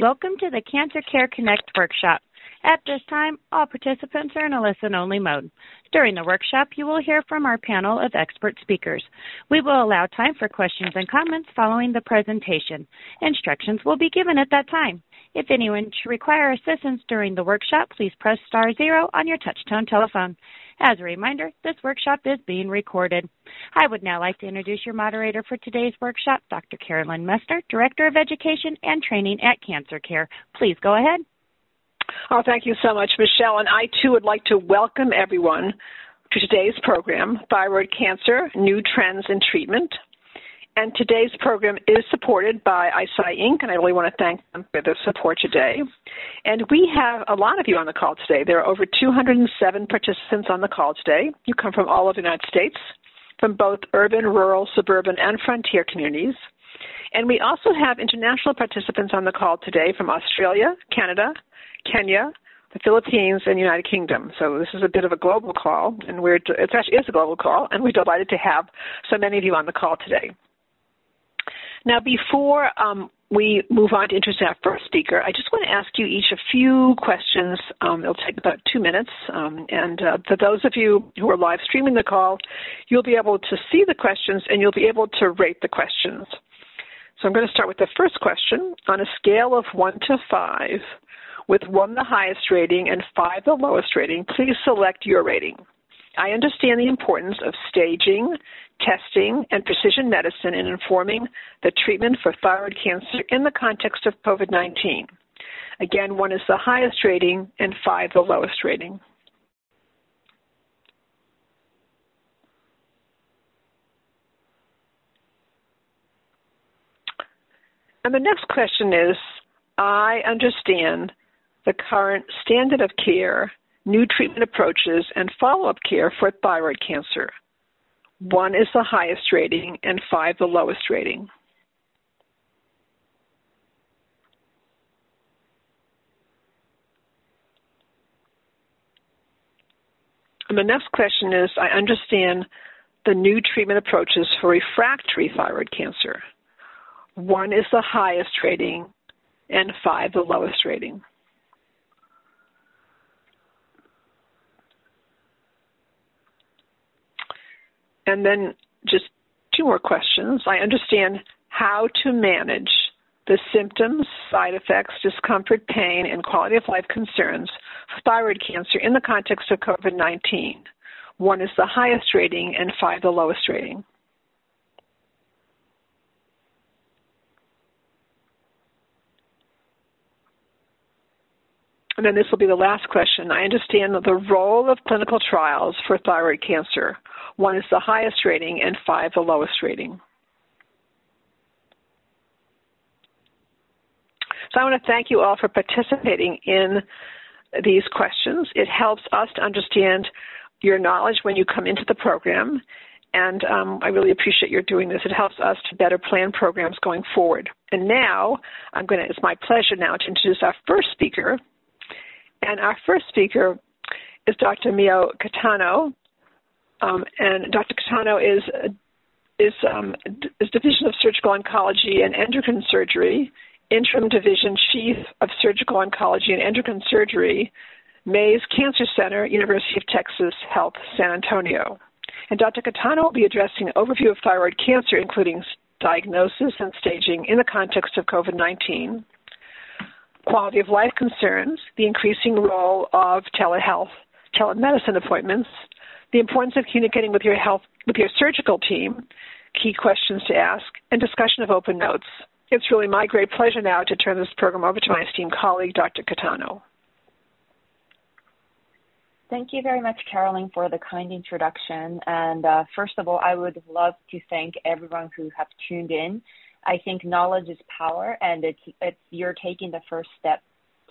Welcome to the Cancer Care Connect workshop. At this time, all participants are in a listen-only mode. During the workshop, you will hear from our panel of expert speakers. We will allow time for questions and comments following the presentation. Instructions will be given at that time. If anyone should require assistance during the workshop, please press star zero on your touchtone telephone. As a reminder, this workshop is being recorded. I would now like to introduce your moderator for today's workshop, Dr. Carolyn Messner, Director of Education and Training at Cancer Care. Please go ahead. Oh, thank you so much, Michelle. And I too would like to welcome everyone to today's program, Thyroid Cancer New Trends in Treatment. And today's program is supported by Eisai Inc., and I really want to thank them for their support today. And we have a lot of you on the call today. There are over 207 participants on the call today. You come from all over the United States, from both urban, rural, suburban, and frontier communities. And we also have international participants on the call today from Australia, Canada, Kenya, the Philippines, and the United Kingdom. So this is a bit of a global call, and we're it actually is a global call, and we're delighted to have so many of you on the call today. Now, before um, we move on to introduce our first speaker, I just want to ask you each a few questions. Um, it'll take about two minutes. Um, and uh, for those of you who are live streaming the call, you'll be able to see the questions and you'll be able to rate the questions. So I'm going to start with the first question. On a scale of 1 to 5, with 1 the highest rating and 5 the lowest rating, please select your rating. I understand the importance of staging, testing, and precision medicine in informing the treatment for thyroid cancer in the context of COVID 19. Again, 1 is the highest rating and 5 the lowest rating. And the next question is I understand the current standard of care, new treatment approaches, and follow up care for thyroid cancer. One is the highest rating, and five the lowest rating. And the next question is I understand the new treatment approaches for refractory thyroid cancer. One is the highest rating, and five the lowest rating. And then just two more questions. I understand how to manage the symptoms, side effects, discomfort, pain, and quality of life concerns for thyroid cancer in the context of COVID 19. One is the highest rating and five the lowest rating. And then this will be the last question. I understand the role of clinical trials for thyroid cancer. One is the highest rating and five the lowest rating. So I want to thank you all for participating in these questions. It helps us to understand your knowledge when you come into the program, and um, I really appreciate your doing this. It helps us to better plan programs going forward. And now, I'm going to. It's my pleasure now to introduce our first speaker, and our first speaker is Dr. Mio Kitano. Um, and Dr. Kitano is is, um, is Division of Surgical Oncology and Endocrine Surgery, Interim Division Chief of Surgical Oncology and Endocrine Surgery, Mays Cancer Center, University of Texas Health, San Antonio. And Dr. Kitano will be addressing an overview of thyroid cancer, including diagnosis and staging in the context of COVID 19, quality of life concerns, the increasing role of telehealth, telemedicine appointments, the importance of communicating with your health with your surgical team, key questions to ask, and discussion of open notes. It's really my great pleasure now to turn this program over to my esteemed colleague, Dr. Kitano. Thank you very much, Carolyn, for the kind introduction. And uh, first of all, I would love to thank everyone who have tuned in I think knowledge is power, and it's, it's you're taking the first step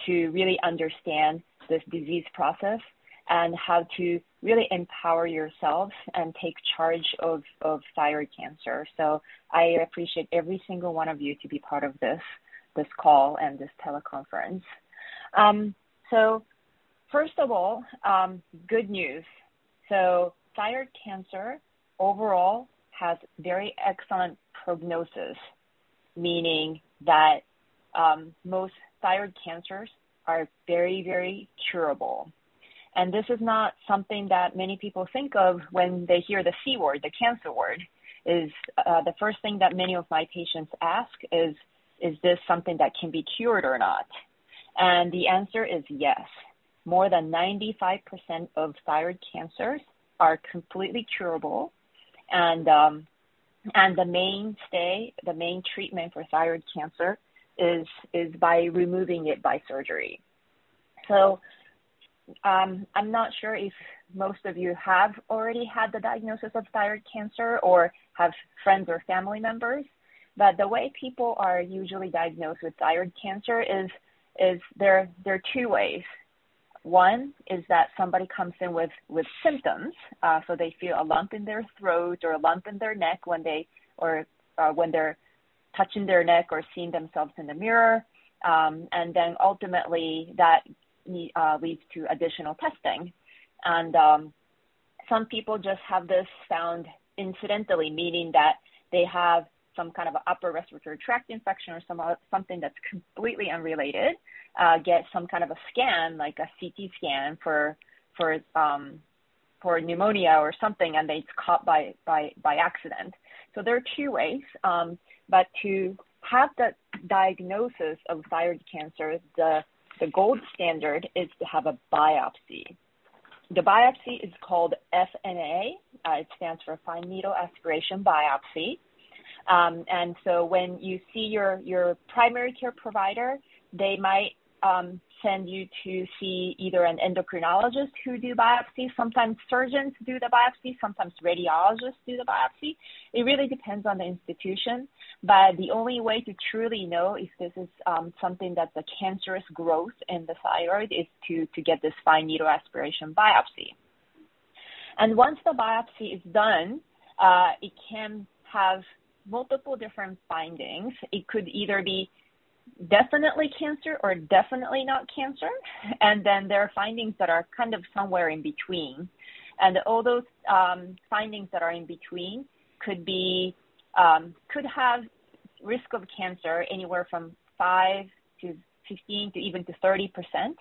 to really understand this disease process and how to really empower yourself and take charge of, of thyroid cancer. So I appreciate every single one of you to be part of this this call and this teleconference. Um, so first of all, um, good news. So thyroid cancer overall has very excellent prognosis meaning that um, most thyroid cancers are very, very curable. And this is not something that many people think of when they hear the C word, the cancer word. Is uh, the first thing that many of my patients ask is, is this something that can be cured or not? And the answer is yes. More than 95% of thyroid cancers are completely curable. And, um, and the mainstay, the main treatment for thyroid cancer is, is by removing it by surgery. So I'm not sure if most of you have already had the diagnosis of thyroid cancer or have friends or family members, but the way people are usually diagnosed with thyroid cancer is is there there are two ways. One is that somebody comes in with with symptoms, uh, so they feel a lump in their throat or a lump in their neck when they or uh, when they're touching their neck or seeing themselves in the mirror, um, and then ultimately that uh, leads to additional testing. And um, some people just have this found incidentally, meaning that they have some kind of upper respiratory tract infection or some something that's completely unrelated, uh, get some kind of a scan, like a CT scan for for um, for pneumonia or something, and it's caught by by by accident. So there are two ways, um, but to have the diagnosis of thyroid cancer, the the gold standard is to have a biopsy. The biopsy is called FNA. Uh, it stands for fine needle aspiration biopsy. Um, and so when you see your, your primary care provider, they might send you to see either an endocrinologist who do biopsy. Sometimes surgeons do the biopsy. Sometimes radiologists do the biopsy. It really depends on the institution. But the only way to truly know if this is um, something that's a cancerous growth in the thyroid is to, to get this fine needle aspiration biopsy. And once the biopsy is done, uh, it can have multiple different findings. It could either be definitely cancer or definitely not cancer. And then there are findings that are kind of somewhere in between. And all those um, findings that are in between could be um, could have risk of cancer anywhere from five to 15 to even to 30 percent.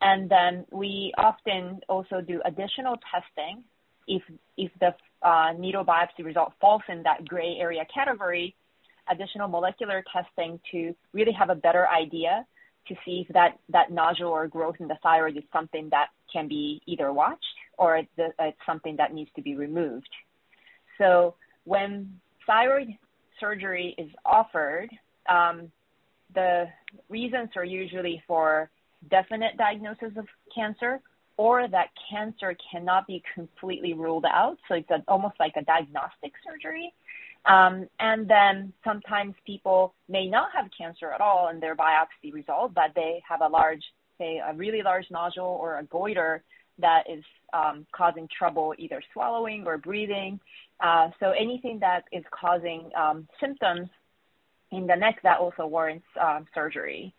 And then we often also do additional testing if if the uh, needle biopsy result falls in that gray area category additional molecular testing to really have a better idea to see if that, that nodule or growth in the thyroid is something that can be either watched or it's, it's something that needs to be removed. So when thyroid surgery is offered, um, the reasons are usually for definite diagnosis of cancer or that cancer cannot be completely ruled out. So it's a, almost like a diagnostic surgery. Um, and then sometimes people may not have cancer at all in their biopsy result, but they have a large, say, a really large nodule or a goiter that is um, causing trouble either swallowing or breathing. Uh, so anything that is causing um, symptoms in the neck that also warrants um, surgery.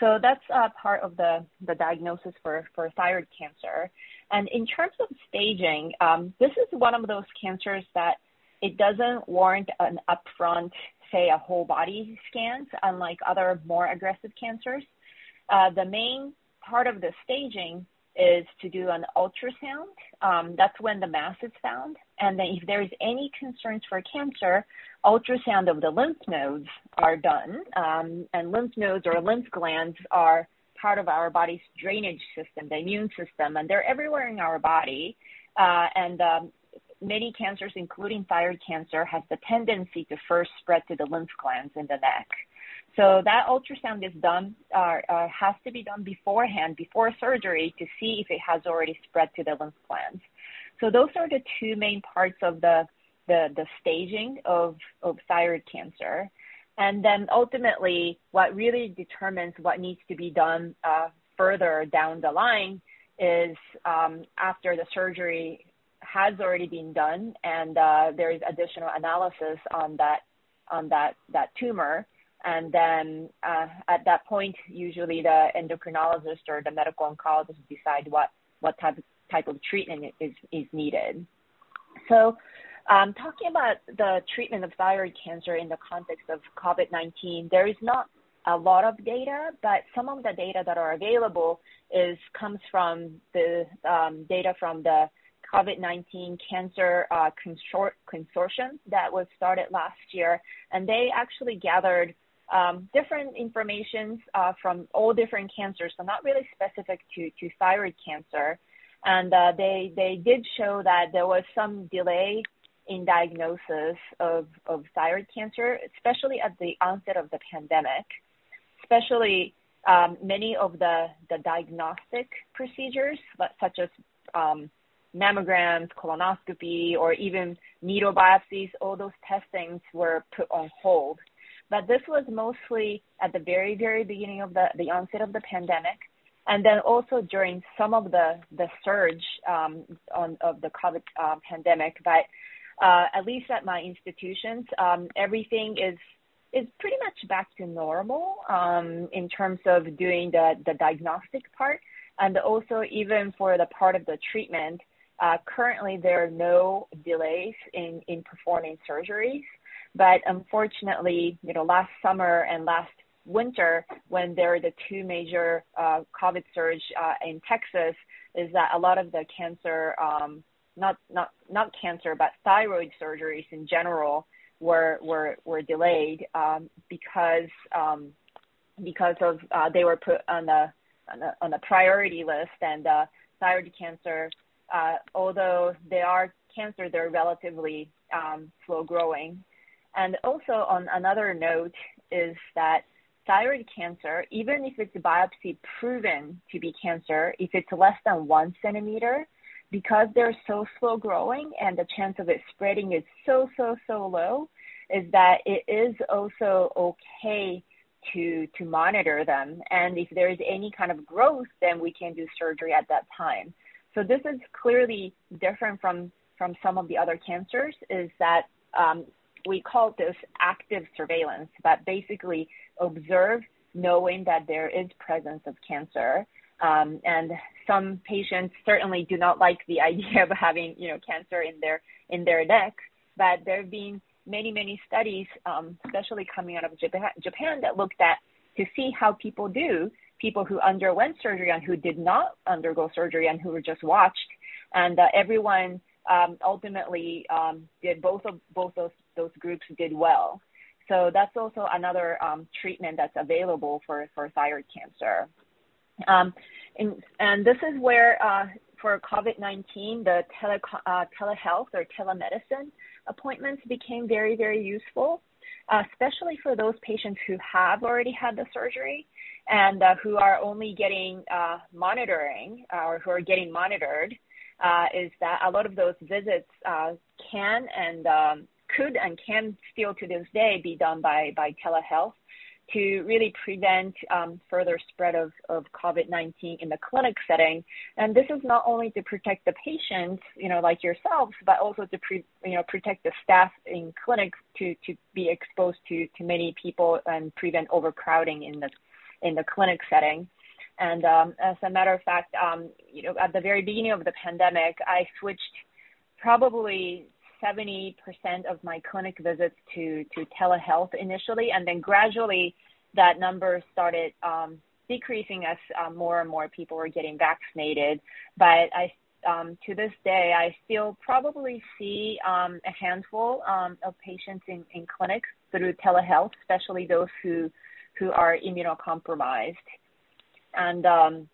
So that's uh, part of the, the diagnosis for, for thyroid cancer. And in terms of staging, um, this is one of those cancers that it doesn't warrant an upfront, say, a whole body scans, unlike other more aggressive cancers. Uh, the main part of the staging is to do an ultrasound. Um, that's when the mass is found. And then if there is any concerns for cancer, ultrasound of the lymph nodes are done. Um, and lymph nodes or lymph glands are part of our body's drainage system, the immune system, and they're everywhere in our body. Uh, and um, many cancers, including thyroid cancer, has the tendency to first spread to the lymph glands in the neck. So that ultrasound is done, uh, uh, has to be done beforehand, before surgery, to see if it has already spread to the lymph glands. So those are the two main parts of the the, the staging of, of thyroid cancer. And then ultimately, what really determines what needs to be done uh, further down the line is um, after the surgery has already been done, and uh, there is additional analysis on that on that that tumor. And then uh, at that point, usually the endocrinologist or the medical oncologist decide what what type of, type of treatment is is needed. So, um, talking about the treatment of thyroid cancer in the context of COVID-19, there is not a lot of data, but some of the data that are available is comes from the um, data from the COVID-19 Cancer uh, consor- Consortium that was started last year, and they actually gathered um, different information uh, from all different cancers, so not really specific to, to thyroid cancer. And uh, they they did show that there was some delay in diagnosis of, of thyroid cancer, especially at the onset of the pandemic. Especially um, many of the, the diagnostic procedures, such as um, mammograms, colonoscopy, or even needle biopsies, all those testings were put on hold. But this was mostly at the very, very beginning of the, the onset of the pandemic. And then also during some of the, the surge um, on, of the COVID uh, pandemic. But uh, at least at my institutions, um, everything is is pretty much back to normal um, in terms of doing the, the diagnostic part and also even for the part of the treatment currently, there are no delays in, in performing surgeries, but unfortunately, you know, last summer and last winter, when there were the two major uh, COVID surge uh, in Texas, is that a lot of the cancer, um, not not not cancer, but thyroid surgeries in general, were were were delayed um, because um, because of uh, they were put on the priority list, and uh, thyroid cancer uh, although they are cancer, they're relatively um, slow growing. And also on another note is that thyroid cancer, even if it's biopsy proven to be cancer, if it's less than one centimeter, because they're so slow growing and the chance of it spreading is so, so, so low, is that it is also okay to to monitor them. And if there is any kind of growth, then we can do surgery at that time. So this is clearly different from, from some of the other cancers is that um, we call this active surveillance, but basically observe knowing that there is presence of cancer. Um, and some patients certainly do not like the idea of having, you know, cancer in their in their neck. But there have been many, many studies, um, especially coming out of Japan, Japan, that looked at to see how people do people who underwent surgery and who did not undergo surgery and who were just watched. And uh, everyone um, ultimately um, did both of both those those groups did well. So that's also another um, treatment that's available for for thyroid cancer. Um, and, and this is where uh, for COVID-19, the tele, uh, telehealth or telemedicine appointments became very, very useful, uh, especially for those patients who have already had the surgery and uh, who are only getting uh, monitoring uh, or who are getting monitored uh, is that a lot of those visits uh, can and um, could and can still to this day be done by, by telehealth to really prevent um, further spread of, of COVID-19 in the clinic setting. And this is not only to protect the patients, you know, like yourselves, but also to pre, you know protect the staff in clinics to, to be exposed to, to many people and prevent overcrowding in the in the clinic setting. And um, as a matter of fact, um, you know, at the very beginning of the pandemic, I switched probably 70% of my clinic visits to, to telehealth initially, and then gradually that number started um, decreasing as uh, more and more people were getting vaccinated. But I, um, to this day, I still probably see um, a handful um, of patients in, in clinics through telehealth, especially those who who are immunocompromised. And um,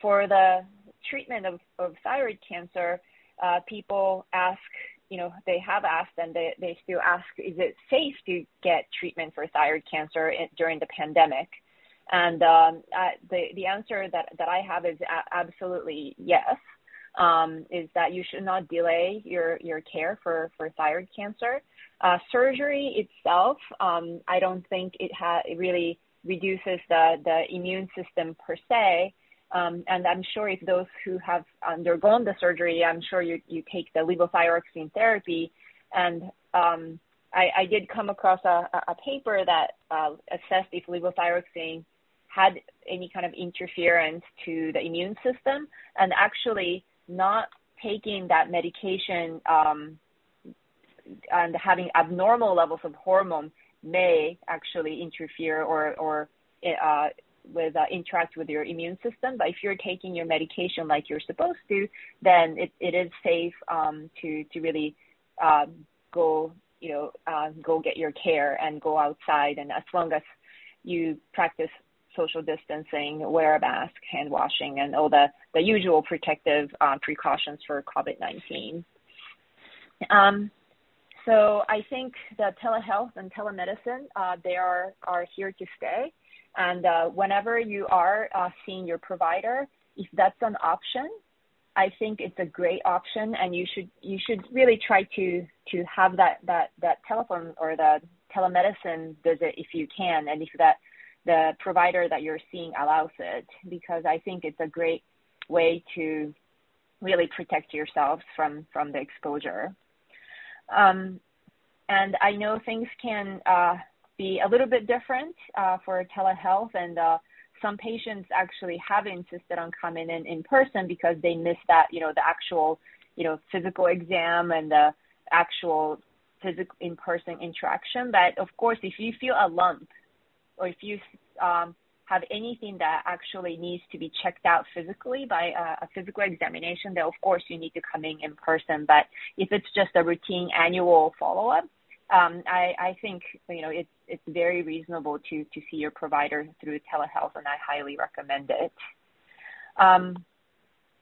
for the treatment of, of thyroid cancer, uh, people ask, you know, they have asked and they, they still ask, is it safe to get treatment for thyroid cancer during the pandemic? And um, uh, the, the answer that, that I have is a- absolutely yes. Um, is that you should not delay your, your care for, for thyroid cancer. Uh, surgery itself, um, I don't think it, ha- it really reduces the, the immune system per se. Um, and I'm sure if those who have undergone the surgery, I'm sure you, you take the levothyroxine therapy. And um, I, I, did come across a, a paper that uh, assessed if levothyroxine had any kind of interference to the immune system, and actually not taking that medication um, and having abnormal levels of hormone may actually interfere or or uh, with uh, interact with your immune system. But if you're taking your medication like you're supposed to, then it, it is safe um, to to really uh, go you know uh, go get your care and go outside. And as long as you practice social distancing, wear a mask, hand washing, and all the the usual protective uh, precautions for COVID-19. Um, so I think that telehealth and telemedicine uh, they are are here to stay. And uh, whenever you are uh, seeing your provider, if that's an option, I think it's a great option, and you should you should really try to to have that that that telephone or the telemedicine visit if you can, and if that the provider that you're seeing allows it, because I think it's a great way to really protect yourselves from from the exposure. Um, and I know things can uh, be a little bit different uh, for telehealth and uh, some patients actually have insisted on coming in in person because they miss that you know the actual you know physical exam and the actual physical in person interaction but of course if you feel a lump or if you um, have anything that actually needs to be checked out physically by a, a physical examination then of course you need to come in in person but if it's just a routine annual follow up um, I, I think you know it's it's very reasonable to to see your provider through telehealth, and I highly recommend it. Um,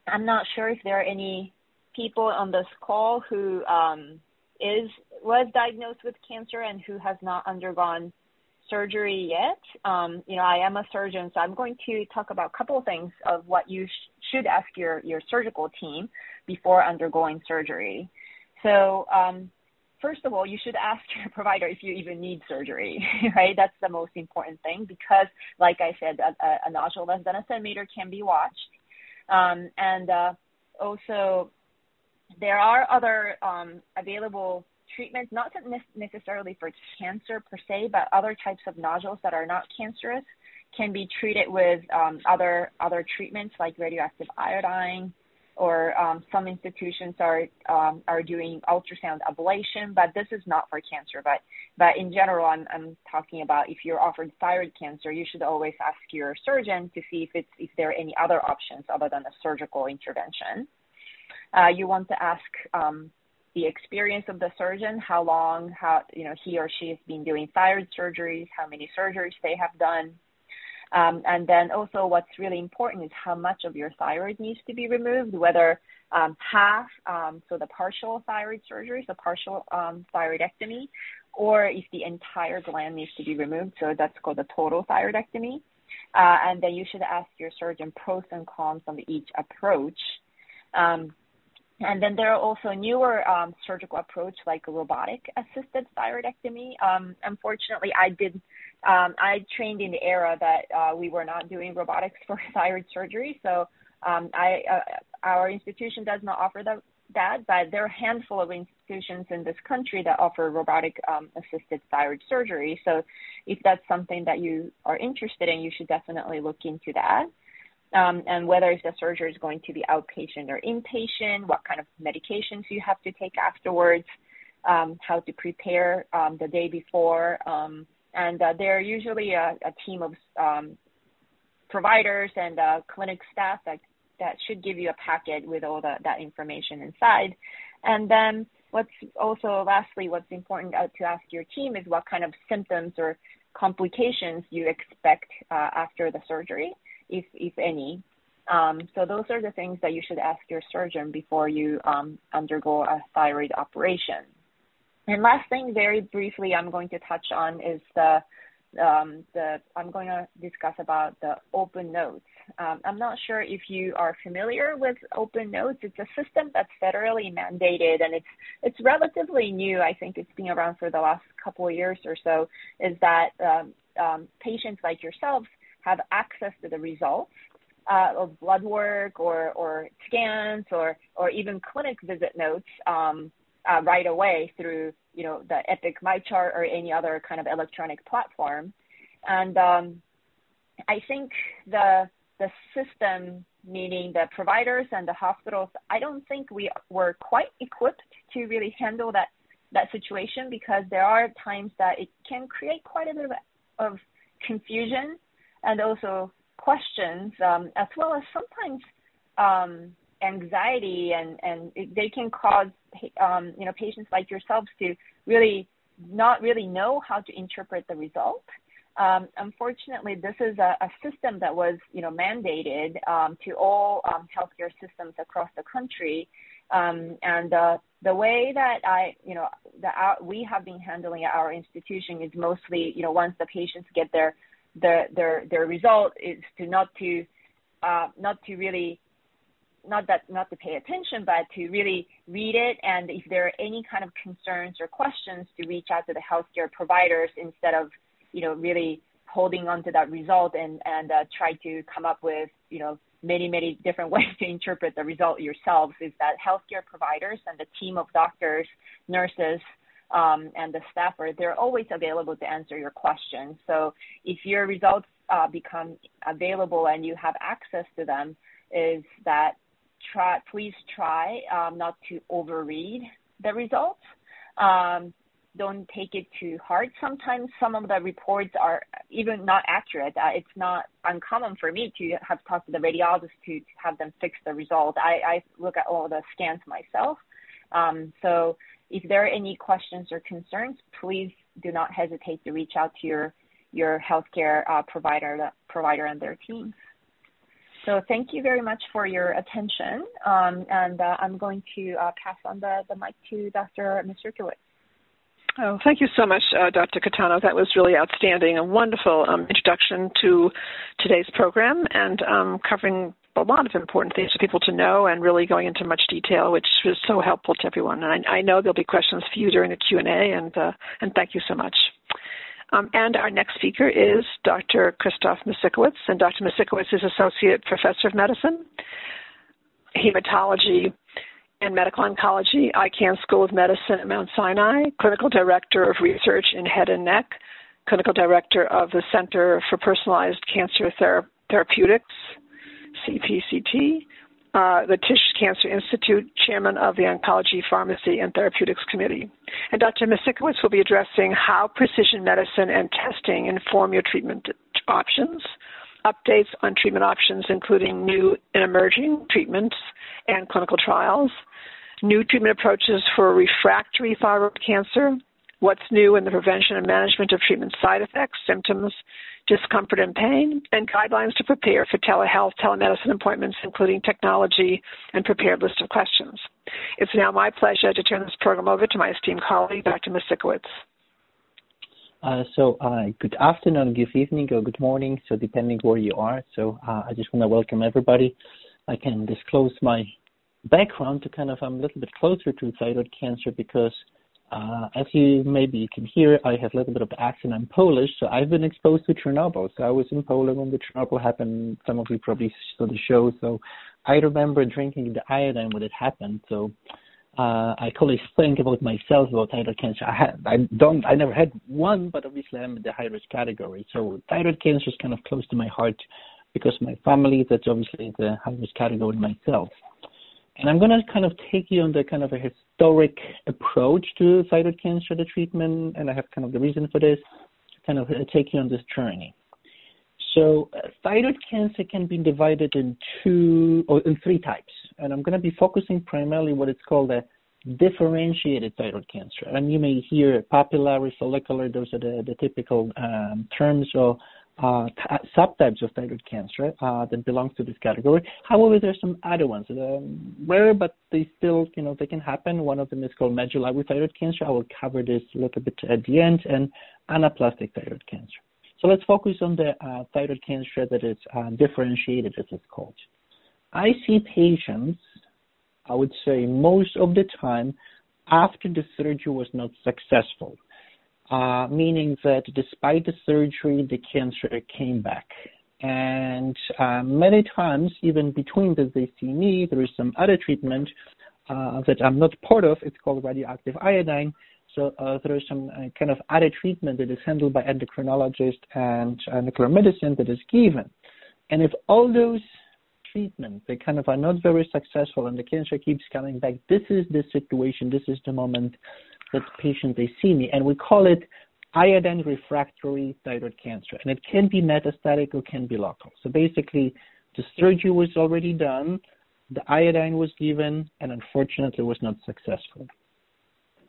I'm not sure if there are any people on this call who um, is was diagnosed with cancer and who has not undergone surgery yet. Um, you know, I am a surgeon, so I'm going to talk about a couple of things of what you sh- should ask your your surgical team before undergoing surgery. So um, first of all, you should ask your provider if you even need surgery, right? That's the most important thing because, like I said, a, a nodule less than a centimeter can be watched. Um, and uh, also, there are other um, available treatments, not necessarily for cancer per se, but other types of nodules that are not cancerous can be treated with um, other other treatments like radioactive iodine, or um, some institutions are um, are doing ultrasound ablation, but this is not for cancer. But but in general, I'm I'm talking about if you're offered thyroid cancer, you should always ask your surgeon to see if it's if there are any other options other than a surgical intervention. Uh, you want to ask um, the experience of the surgeon, how long, how you know he or she has been doing thyroid surgeries, how many surgeries they have done, um, and then also what's really important is how much of your thyroid needs to be removed, whether um, half, um, so the partial thyroid surgery, so partial um, thyroidectomy, or if the entire gland needs to be removed, so that's called a total thyroidectomy. Uh, and then you should ask your surgeon pros and cons on each approach. Um, and then there are also newer um, surgical approach like robotic assisted thyroidectomy. Um, unfortunately, I did um, I trained in the era that uh, we were not doing robotics for thyroid surgery. So um, I, uh, our institution does not offer that, that, but there are a handful of institutions in this country that offer robotic um, assisted thyroid surgery. So if that's something that you are interested in, you should definitely look into that. Um, and whether the surgery is going to be outpatient or inpatient, what kind of medications you have to take afterwards, um, how to prepare um, the day before, um, and uh, they're usually a, a team of um, providers and uh, clinic staff that that should give you a packet with all the, that information inside. And then what's also lastly what's important uh, to ask your team is what kind of symptoms or complications you expect uh, after the surgery, if if any. Um, so those are the things that you should ask your surgeon before you um, undergo a thyroid operation. And last thing, very briefly, I'm going to touch on is the um, the I'm going to discuss about the Open Notes. Um, I'm not sure if you are familiar with Open Notes. It's a system that's federally mandated, and it's it's relatively new. I think it's been around for the last couple of years or so. Is that um, um, patients like yourselves have access to the results uh, of blood work or or scans or or even clinic visit notes um, uh, right away through you know the Epic MyChart or any other kind of electronic platform. And um, I think the the system, meaning the providers and the hospitals, I don't think we were quite equipped to really handle that that situation because there are times that it can create quite a bit of, of confusion and also questions, um, as well as sometimes um, anxiety, and and it, they can cause um, you know patients like yourselves to really not really know how to interpret the result. Um, unfortunately, this is a, a, system that was, you know, mandated um, to all um, healthcare systems across the country, and uh, the way that I, you know, that we have been handling at our institution is mostly, you know, once the patients get their their their their result, is to not to uh, not to really not that not to pay attention, but to really read it, and if there are any kind of concerns or questions, to reach out to the healthcare providers instead of you know, really holding on to that result and, and uh, try to come up with, you know, many, many different ways to interpret the result yourselves. Is that healthcare providers and the team of doctors, nurses, um, and the staffer, they're always available to answer your questions. So if your results uh, become available and you have access to them, is that try, please try um, not to overread the results. Um, don't take it too hard. Sometimes some of the reports are even not accurate. Uh, it's not uncommon for me to have talked to the radiologist to, to have them fix the result. I, I look at all the scans myself. Um, so if there are any questions or concerns, please do not hesitate to reach out to your your healthcare uh, provider provider and their teams. So thank you very much for your attention, um, and uh, I'm going to uh, pass on the, the mic to Dr. Misiukiewicz. Oh, thank you so much, uh, Dr. Kitano. That was really outstanding. A wonderful um, introduction to today's program and um, covering a lot of important things for people to know and really going into much detail, which was so helpful to everyone. And I, I know there'll be questions for you during the Q&A, and, uh, and thank you so much. Um, and our next speaker is Dr. Christoph Misiukiewicz, and Dr. Misiukiewicz is Associate Professor of Medicine, Hematology, and Medical Oncology, Icahn School of Medicine at Mount Sinai, Clinical Director of Research in Head and Neck, Clinical Director of the Center for Personalized Cancer Thera- Therapeutics, CPCT, uh, the Tisch Cancer Institute, Chairman of the Oncology Pharmacy and Therapeutics Committee. And Dr. Misiukiewicz will be addressing how precision medicine and testing inform your treatment options, updates on treatment options, including new and emerging treatments and clinical trials, new treatment approaches for refractory thyroid cancer, what's new in the prevention and management of treatment side effects, symptoms, discomfort, and pain, and guidelines to prepare for telehealth, telemedicine appointments, including technology and prepared list of questions. It's now my pleasure to turn this program over to my esteemed colleague, Dr. Misiukiewicz. Uh, so, uh, good afternoon, good evening, or good morning, so depending where you are. So, uh, I just want to welcome everybody. I can disclose my background to kind of I'm a little bit closer to thyroid cancer because uh, as you maybe can hear, I have a little bit of accent. I'm Polish, so I've been exposed to Chernobyl. So I was in Poland when the Chernobyl happened. Some of you probably saw the show. So I remember drinking the iodine when it happened. So uh, I always think about myself about thyroid cancer. I had, I don't, I never had one, but obviously I'm in the high risk category. So thyroid cancer is kind of close to my heart because my family. That's obviously the high risk category myself. And I'm going to kind of take you on the kind of a historic approach to thyroid cancer the treatment, and I have kind of the reason for this to kind of take you on this journey. So uh, thyroid cancer can be divided in two or in three types, and I'm going to be focusing primarily what it's called a differentiated thyroid cancer. And you may hear papillary, follicular; those are the, the typical um, terms. Or uh, subtypes of thyroid cancer uh, that belong to this category. However, there are some other ones rare, but they still, you know, they can happen. One of them is called medullary thyroid cancer. I will cover this a little bit at the end, and anaplastic thyroid cancer. So let's focus on the uh, thyroid cancer that is uh, differentiated, as it's called. I see patients, I would say most of the time, after the surgery was not successful uh, meaning that despite the surgery, the cancer came back. And uh, many times, even between the they see me, there is some other treatment uh, that I'm not part of. It's called radioactive iodine. So uh, there is some uh, kind of other treatment that is handled by endocrinologist and uh, nuclear medicine that is given. And if all those treatments they kind of are not very successful and the cancer keeps coming back, this is the situation. This is the moment that patient they see me, and we call it iodine refractory thyroid cancer, and it can be metastatic or can be local. So basically, the surgery was already done, the iodine was given, and unfortunately was not successful.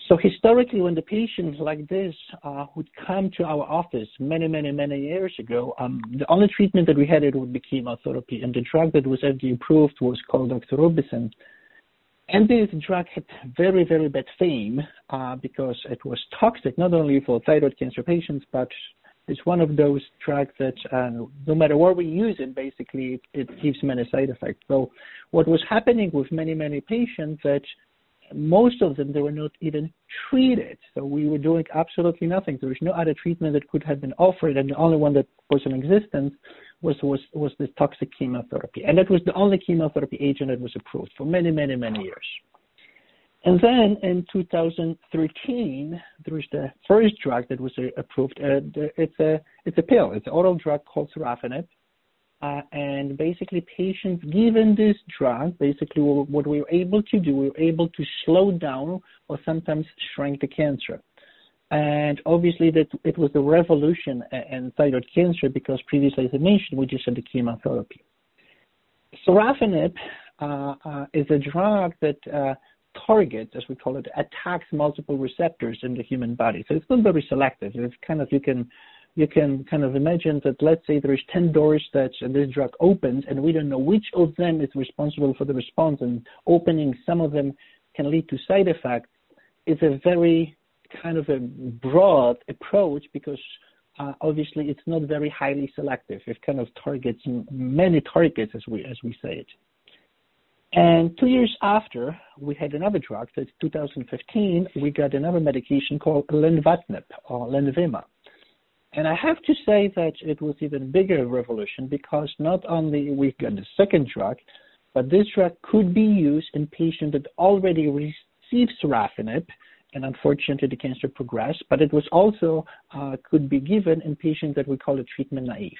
So historically, when the patients like this uh, would come to our office many, many, many years ago, um, the only treatment that we had it would be chemotherapy, and the drug that was FDA approved was called doxorubicin. And this drug had very, very bad fame uh, because it was toxic not only for thyroid cancer patients, but it's one of those drugs that uh, no matter where we use it, basically it, it gives many side effects. So what was happening with many, many patients that most of them they were not even treated. So we were doing absolutely nothing. There was no other treatment that could have been offered, and the only one that was in existence was was was this toxic chemotherapy, and that was the only chemotherapy agent that was approved for many, many, many years. And then in 2013, there was the first drug that was approved. Uh, it's a it's a pill. It's an oral drug called sorafenib. Uh, and basically, patients given this drug, basically what we were able to do, we were able to slow down or sometimes shrink the cancer. And obviously, that it was a revolution in thyroid cancer because previously, as I mentioned, we just had the chemotherapy. Sorafenib uh, uh, is a drug that uh, targets, as we call it, attacks multiple receptors in the human body. So it's not very selective. It's kind of you can you can kind of imagine that let's say there's 10 doors that this drug opens and we don't know which of them is responsible for the response and opening some of them can lead to side effects It's a very kind of a broad approach because uh, obviously it's not very highly selective. It kind of targets many targets as we as we say it. And two years after, we had another drug. That's 2015. We got another medication called lenvatinib or Lenvima. And I have to say that it was even bigger revolution because not only we got the second drug, but this drug could be used in patients that already received sorafenib, and unfortunately the cancer progressed, but it was also uh, could be given in patients that we call it treatment naive.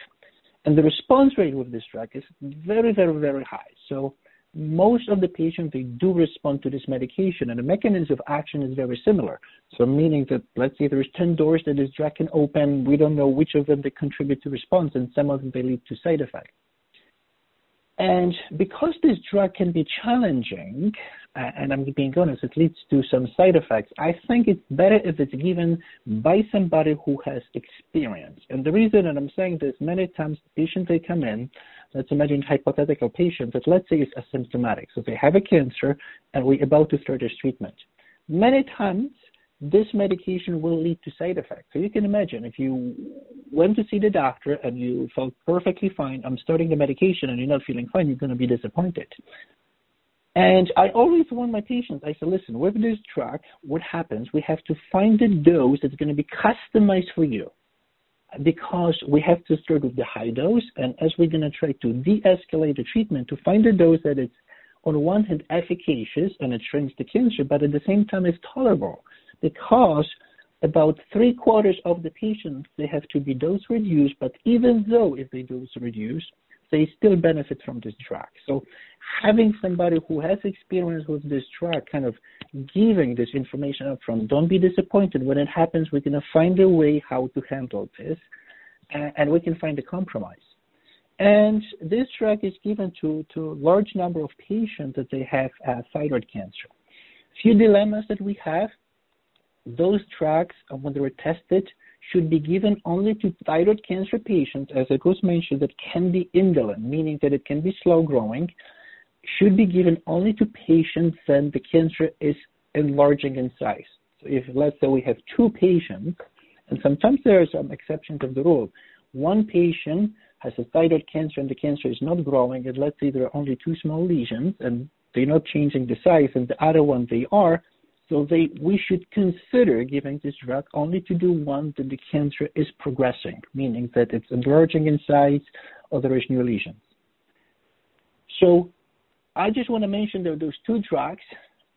And the response rate with this drug is very, very, very high. So most of the patients they do respond to this medication and the mechanism of action is very similar so meaning that let's say there's 10 doors that this drug can open we don't know which of them they contribute to response and some of them they lead to side effects and because this drug can be challenging, and I'm being honest, it leads to some side effects. I think it's better if it's given by somebody who has experience. And the reason that I'm saying this, many times patients they come in, let's imagine hypothetical patient that let's say is asymptomatic. So they have a cancer and we're about to start this treatment. Many times this medication will lead to side effects. So you can imagine if you went to see the doctor and you felt perfectly fine, I'm starting the medication and you're not feeling fine, you're going to be disappointed. And I always warn my patients, I say, listen, with this drug, what happens? We have to find the dose that's going to be customized for you because we have to start with the high dose. And as we're going to try to de escalate the treatment to find a dose that is, on one hand, efficacious and it shrinks the cancer, but at the same time is tolerable because about three quarters of the patients they have to be dose reduced, but even though if they dose reduce, they still benefit from this drug. So having somebody who has experience with this drug kind of giving this information up front, don't be disappointed. When it happens, we're to find a way how to handle this, and we can find a compromise. And this drug is given to, to a large number of patients that they have uh, thyroid cancer. Few dilemmas that we have those drugs, when they were tested, should be given only to thyroid cancer patients, as it was mentioned, that can be indolent, meaning that it can be slow growing, should be given only to patients when the cancer is enlarging in size. So if let's say we have two patients, and sometimes there are some exceptions of the rule, one patient has a thyroid cancer and the cancer is not growing, and let's say there are only two small lesions and they're not changing the size, and the other one they are, so they, we should consider giving this drug only to do one that the cancer is progressing, meaning that it's enlarging in size or there is new lesions. So I just want to mention that those two drugs,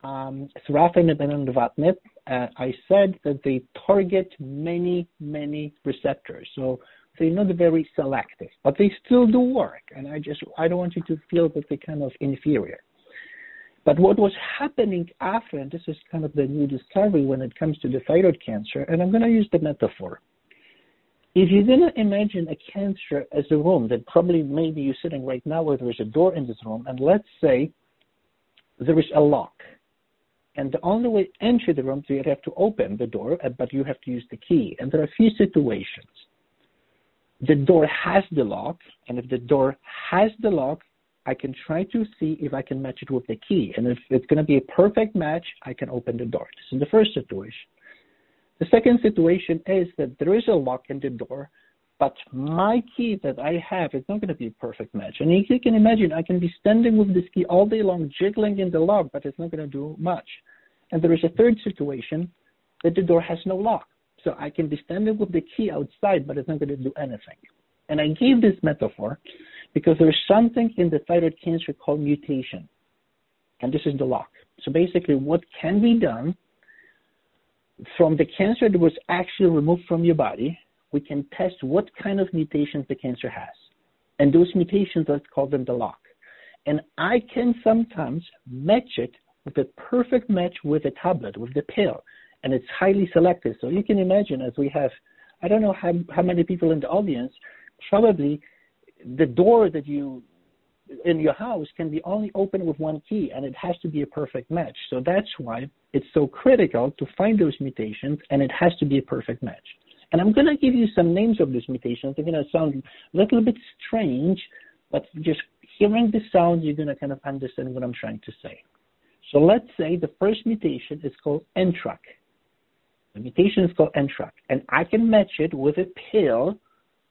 um, sorafenib and lenvatinib, uh, I said that they target many, many receptors. So they're not very selective, but they still do work. And I just I don't want you to feel that they're kind of inferior. But what was happening after, and this is kind of the new discovery when it comes to the thyroid cancer, and I'm going to use the metaphor. If you're going to imagine a cancer as a room that probably maybe you're sitting right now where there's a door in this room, and let's say there is a lock. And the only way to enter the room, so you have to open the door, uh, but you have to use the key. And there are a few situations. The door has the lock, and if the door has the lock, I can try to see if I can match it with the key. And if it's going to be a perfect match, I can open the door. This is the first situation. The second situation is that there is a lock in the door, but my key that I have is not going to be a perfect match. And you can imagine I can be standing with this key all day long, jiggling in the lock, but it's not going to do much. And there is a third situation that the door has no lock. So I can be standing with the key outside, but it's not going to do anything. And I gave this metaphor because there's something in the thyroid cancer called mutation. And this is the lock. So basically, what can be done from the cancer that was actually removed from your body, we can test what kind of mutations the cancer has. And those mutations, let's call them the lock. And I can sometimes match it with a perfect match with a tablet, with the pill. And it's highly selective. So you can imagine as we have, I don't know how, how many people in the audience, probably the door that you in your house can be only opened with one key and it has to be a perfect match. So that's why it's so critical to find those mutations and it has to be a perfect match. And I'm going to give you some names of these mutations. They're going to sound a little bit strange, but just hearing the sound, you're going to kind of understand what I'm trying to say. So let's say the first mutation is called NTRK. The mutation is called NTRK, and I can match it with a pill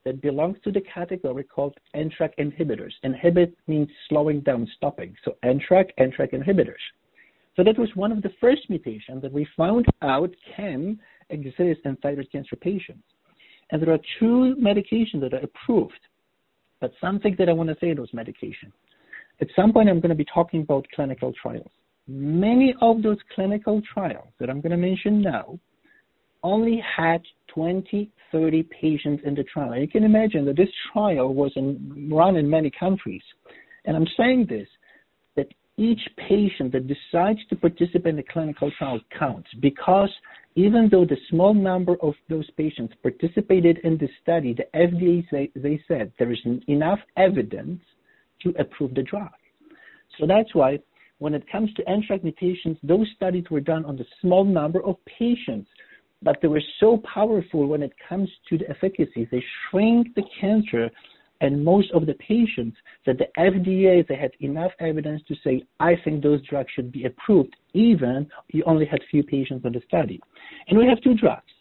that belongs to the category called NTRK inhibitors. Inhibit means slowing down, stopping. So NTRK, NTRK inhibitors. So that was one of the first mutations that we found out can exist in thyroid cancer patients. And there are two medications that are approved. But something that I want to say those medications. At some point, I'm going to be talking about clinical trials. Many of those clinical trials that I'm going to mention now only had 20, 30 patients in the trial. You can imagine that this trial was in, run in many countries. And I'm saying this that each patient that decides to participate in the clinical trial counts because even though the small number of those patients participated in the study, the FDA say, they said there is enough evidence to approve the drug. So that's why when it comes to NTRK mutations, those studies were done on the small number of patients but they were so powerful when it comes to the efficacy. They shrink the cancer and most of the patients that the FDA they had enough evidence to say, I think those drugs should be approved, even you only had few patients on the study. And we have two drugs.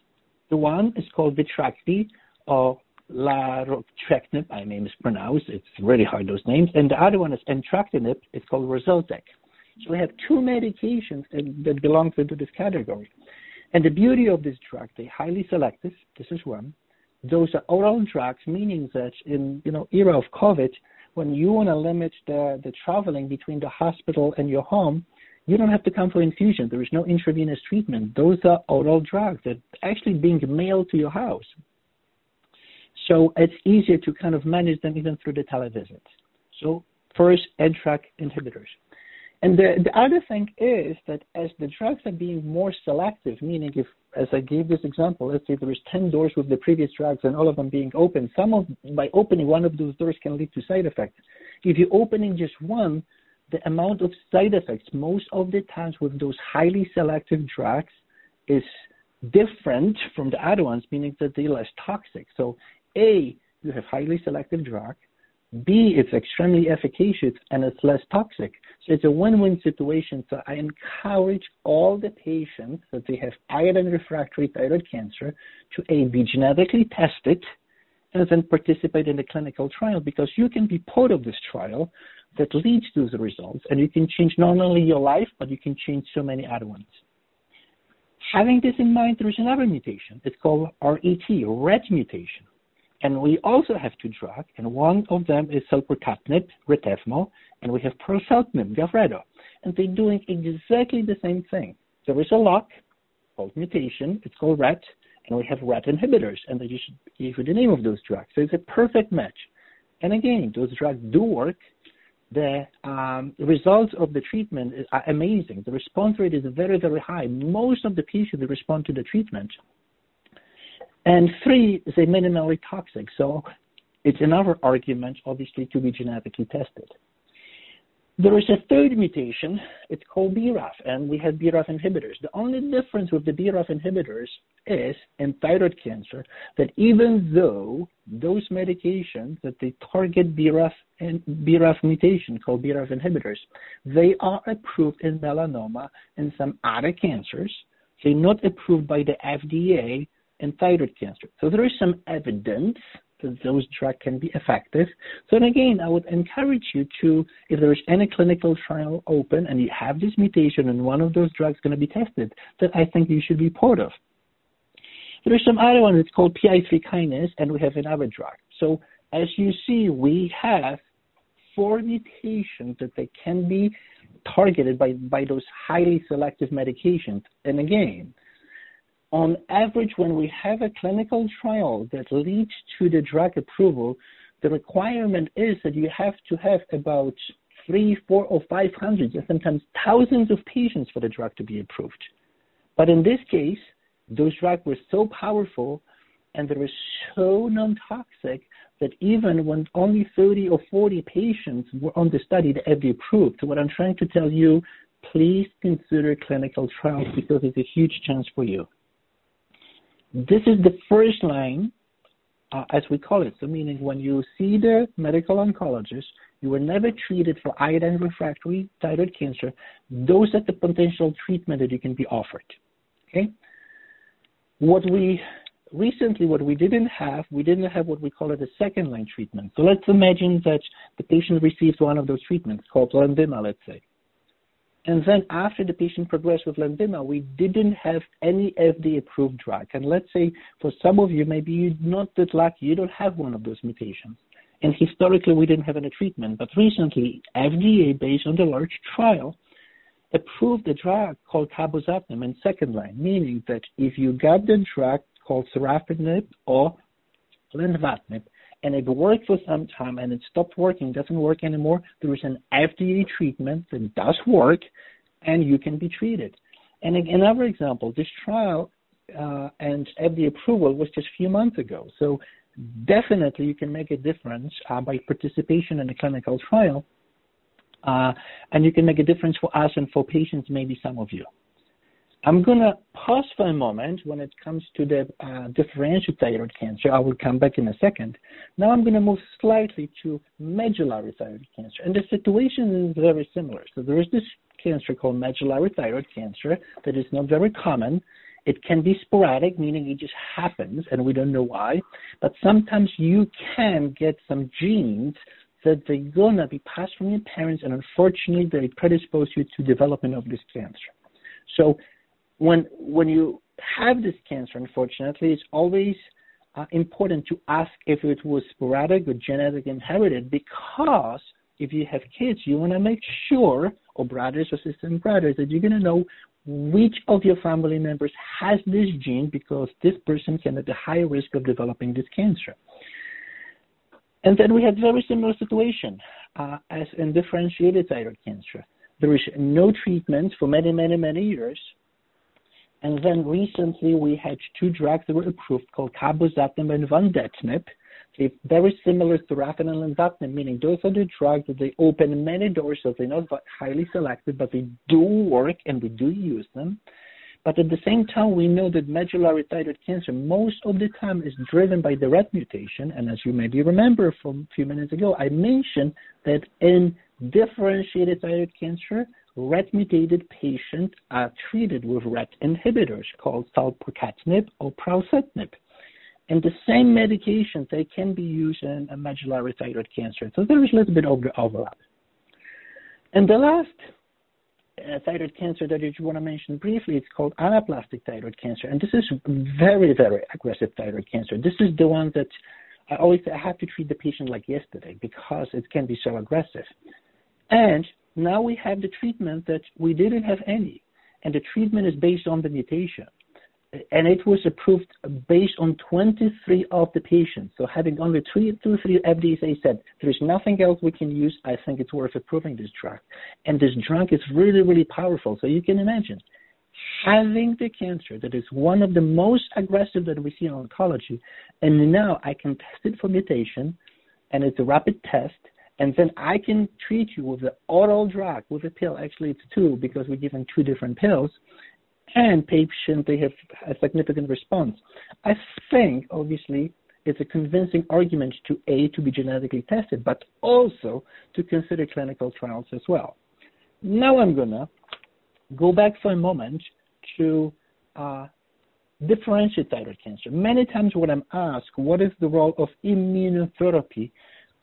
The one is called Vitrakvi or larotrectinib, I may mispronounce, it's really hard those names, and the other one is entrectinib, it's called Rozlytrek. So we have two medications that belong to this category. And the beauty of this drug, they're highly selective. This is one. Those are oral drugs, meaning that in you know era of COVID, when you want to limit the, traveling between the hospital and your home, you don't have to come for infusion. There is no intravenous treatment. Those are oral drugs that actually being mailed to your house. So it's easier to kind of manage them even through the televisit. So first, NTRK inhibitors. And the, the other thing is that as the drugs are being more selective, meaning if, as I gave this example, let's say there is 10 doors with the previous drugs and all of them being open, some of, by opening one of those doors can lead to side effects. If you're opening just one, the amount of side effects most of the times with those highly selective drugs is different from the other ones, meaning that they're less toxic. So A, you have highly selective drug. B, it's extremely efficacious and it's less toxic. So it's a win-win situation. So I encourage all the patients that they have iodine refractory thyroid cancer to A, be genetically tested and then participate in the clinical trial because you can be part of this trial that leads to the results and you can change not only your life, but you can change so many other ones. Having this in mind, there is another mutation. It's called RET, RET mutation. And we also have two drugs, and one of them is selpercatinib, Retevmo, and we have pralsetinib, Gavreto. And they're doing exactly the same thing. There is a lock called mutation, it's called RET, and we have RET inhibitors, and they just give you the name of those drugs. So it's a perfect match. And again, those drugs do work, the um, results of the treatment are amazing. The response rate is very, very high. Most of the patients respond to the treatment. And three, they're minimally toxic. So it's another argument, obviously, to be genetically tested. There is a third mutation. It's called BRAF, and we have BRAF inhibitors. The only difference with the BRAF inhibitors is in thyroid cancer that even though those medications that they target BRAF and BRAF mutation called BRAF inhibitors, they are approved in melanoma and some other cancers. They're not approved by the FDA in thyroid cancer. So there is some evidence that those drugs can be effective. So again, I would encourage you to, if there is any clinical trial open and you have this mutation and one of those drugs going to be tested, that I think you should be part of. There is some other one that's called PI3 kinase, and we have another drug. So as you see, we have four mutations that they can be targeted by, by those highly selective medications. And again, on average, when we have a clinical trial that leads to the drug approval, the requirement is that you have to have about three, four, or five hundred, and sometimes thousands of patients for the drug to be approved. But in this case, those drugs were so powerful and they were so non-toxic that even when only 30 or 40 patients were on the study, the FDA approved. So what I'm trying to tell you, please consider clinical trials because it's a huge chance for you. This is the first line, uh, as we call it. So, meaning when you see the medical oncologist, you were never treated for iodine refractory thyroid cancer. Those are the potential treatment that you can be offered. Okay. What we recently, what we didn't have, we didn't have what we call it a second line treatment. So let's imagine that the patient receives one of those treatments called Lenvima, let's say. And then after the patient progressed with Lenvima, we didn't have any FDA-approved drug. And let's say for some of you, maybe you're not that lucky, you don't have one of those mutations. And historically, we didn't have any treatment. But recently, FDA, based on the large trial, approved a drug called cabozantinib in second line, meaning that if you got the drug called sorafenib or lenvatinib, and it worked for some time and it stopped working, doesn't work anymore, there is an FDA treatment that does work and you can be treated. And another example, this trial uh, and FDA approval was just a few months ago. So definitely you can make a difference uh, by participation in a clinical trial. Uh, and you can make a difference for us and for patients, maybe some of you. I'm going to pause for a moment when it comes to the uh, differential thyroid cancer. I will come back in a second. Now I'm going to move slightly to medullary thyroid cancer. And the situation is very similar. So there is this cancer called medullary thyroid cancer that is not very common. It can be sporadic, meaning it just happens and we don't know why. But sometimes you can get some genes that they're going to be passed from your parents and unfortunately they predispose you to development of this cancer. So when when you have this cancer, unfortunately, it's always uh, important to ask if it was sporadic or genetic inherited because if you have kids, you want to make sure, or brothers or sisters and brothers, that you're going to know which of your family members has this gene because this person can at a higher risk of developing this cancer. And then we had very similar situation uh, as in differentiated thyroid cancer. There is no treatment for many, many, many years. And then recently we had two drugs that were approved called cabozantinib and vandetanib. They're very similar to sorafenib and lenvatinib, meaning those are the drugs that they open many doors, so they're not highly selective, but they do work and we do use them. But at the same time, we know that medullary thyroid cancer most of the time is driven by the RET mutation. And as you maybe remember from a few minutes ago, I mentioned that in differentiated thyroid cancer, RET mutated patients are treated with RET inhibitors called selpercatinib or pralsetinib. And the same medications, they can be used in medullary thyroid cancer. So there is a little bit of the overlap. And the last uh, thyroid cancer that I want to mention briefly, it's called anaplastic thyroid cancer. And this is very, very aggressive thyroid cancer. This is the one that I always I have to treat the patient like yesterday because it can be so aggressive. And now we have the treatment that we didn't have any, and the treatment is based on the mutation. and it was approved based on 23 of the patients. So having only three, two, three FDA said there is nothing else we can use. I think it's worth approving this drug, and this drug is really, really powerful. So you can imagine having the cancer that is one of the most aggressive that we see in oncology, and now I can test it for mutation, and it's a rapid test, and then I can treat you with the oral drug with a pill. Actually, it's two because we're giving two different pills, and patient they have a significant response. I think obviously it's a convincing argument to a to be genetically tested, but also to consider clinical trials as well. Now I'm gonna go back for a moment to uh, differentiate thyroid cancer. Many times when I'm asked what is the role of immunotherapy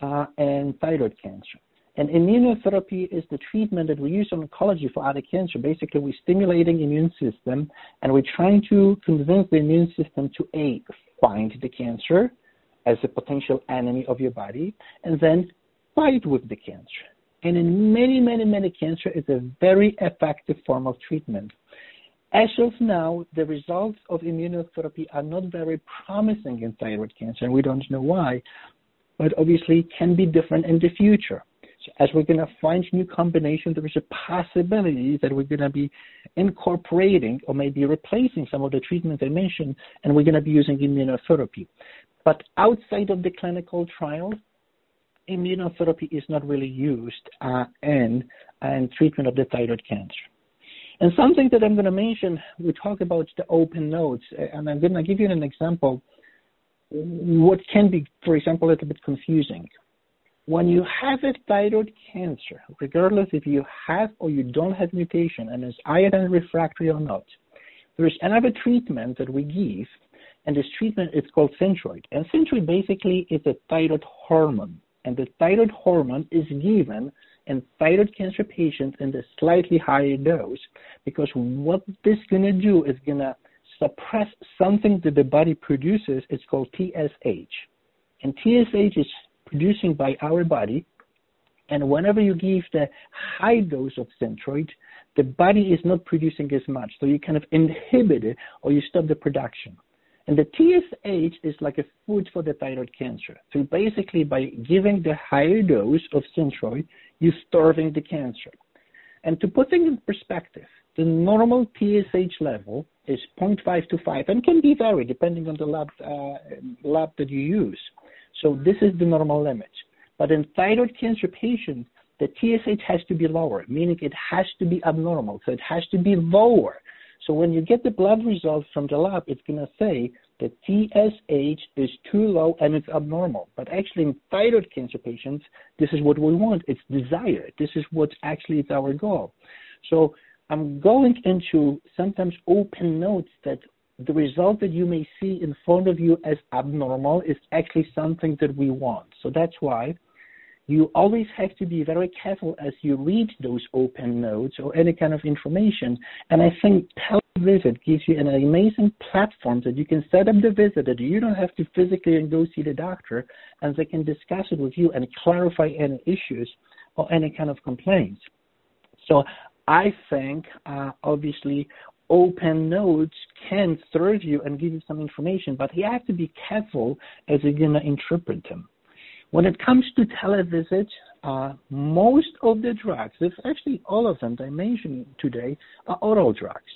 uh, and thyroid cancer, and immunotherapy is the treatment that we use in oncology for other cancer. Basically, we're stimulating immune system and we're trying to convince the immune system to A, find the cancer as a potential enemy of your body, and then fight with the cancer. And in many, many, many cancer, it's a very effective form of treatment. As of now, the results of immunotherapy are not very promising in thyroid cancer, and we don't know why, but obviously can be different in the future. So as we're going to find new combinations, there is a possibility that we're going to be incorporating or maybe replacing some of the treatments I mentioned, and we're going to be using immunotherapy. But outside of the clinical trials, immunotherapy is not really used uh, in, in treatment of the thyroid cancer. And something that I'm going to mention, we talk about the open nodes, and I'm going to give you an example. What can be, for example, a little bit confusing when you have a thyroid cancer, regardless if you have or you don't have mutation and is iodine refractory or not, there is another treatment that we give, and this treatment is called Synthroid. And Synthroid basically is a thyroid hormone, and the thyroid hormone is given in thyroid cancer patients in the slightly higher dose because what this is going to do is going to suppress something that the body produces. It's called TSH. And TSH is producing by our body. And whenever you give the high dose of Synthroid, the body is not producing as much. So you kind of inhibit it or you stop the production. And the TSH is like a food for the thyroid cancer. So basically, by giving the higher dose of Synthroid, you're starving the cancer. And to put things in perspective, the normal TSH level is 0.5 to 5 and can be varied depending on the lab, uh, lab that you use. So this is the normal limit. But in thyroid cancer patients, the TSH has to be lower, meaning it has to be abnormal. So it has to be lower. So when you get the blood results from the lab, it's going to say the TSH is too low and it's abnormal. But actually, in thyroid cancer patients, this is what we want. It's desired. This is what actually is our goal. So I'm going into sometimes open notes that the result that you may see in front of you as abnormal is actually something that we want. So that's why you always have to be very careful as you read those open notes or any kind of information. And I think televisit gives you an amazing platform that you can set up the visit that you don't have to physically go see the doctor and they can discuss it with you and clarify any issues or any kind of complaints. So I think uh, obviously open notes can serve you and give you some information, but you have to be careful as you're going to interpret them. When it comes to televisit, uh, most of the drugs, if actually all of them that I mentioned today, are oral drugs.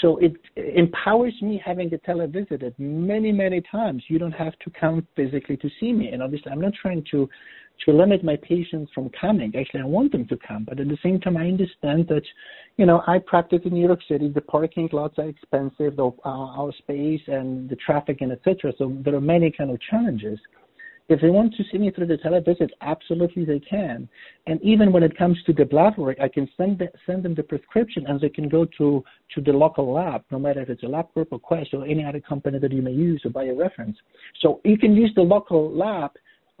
So it empowers me having a televisit many, many times. You don't have to come physically to see me. And obviously, I'm not trying to to limit my patients from coming. Actually, I want them to come, but at the same time, I understand that, you know, I practice in New York City. The parking lots are expensive, the, uh, our space and the traffic and etc. So there are many kind of challenges. If they want to see me through the televisit, absolutely they can. And even when it comes to the blood work, I can send the, send them the prescription, and they can go to to the local lab, no matter if it's a LabCorp or Quest or any other company that you may use or by a reference. So you can use the local lab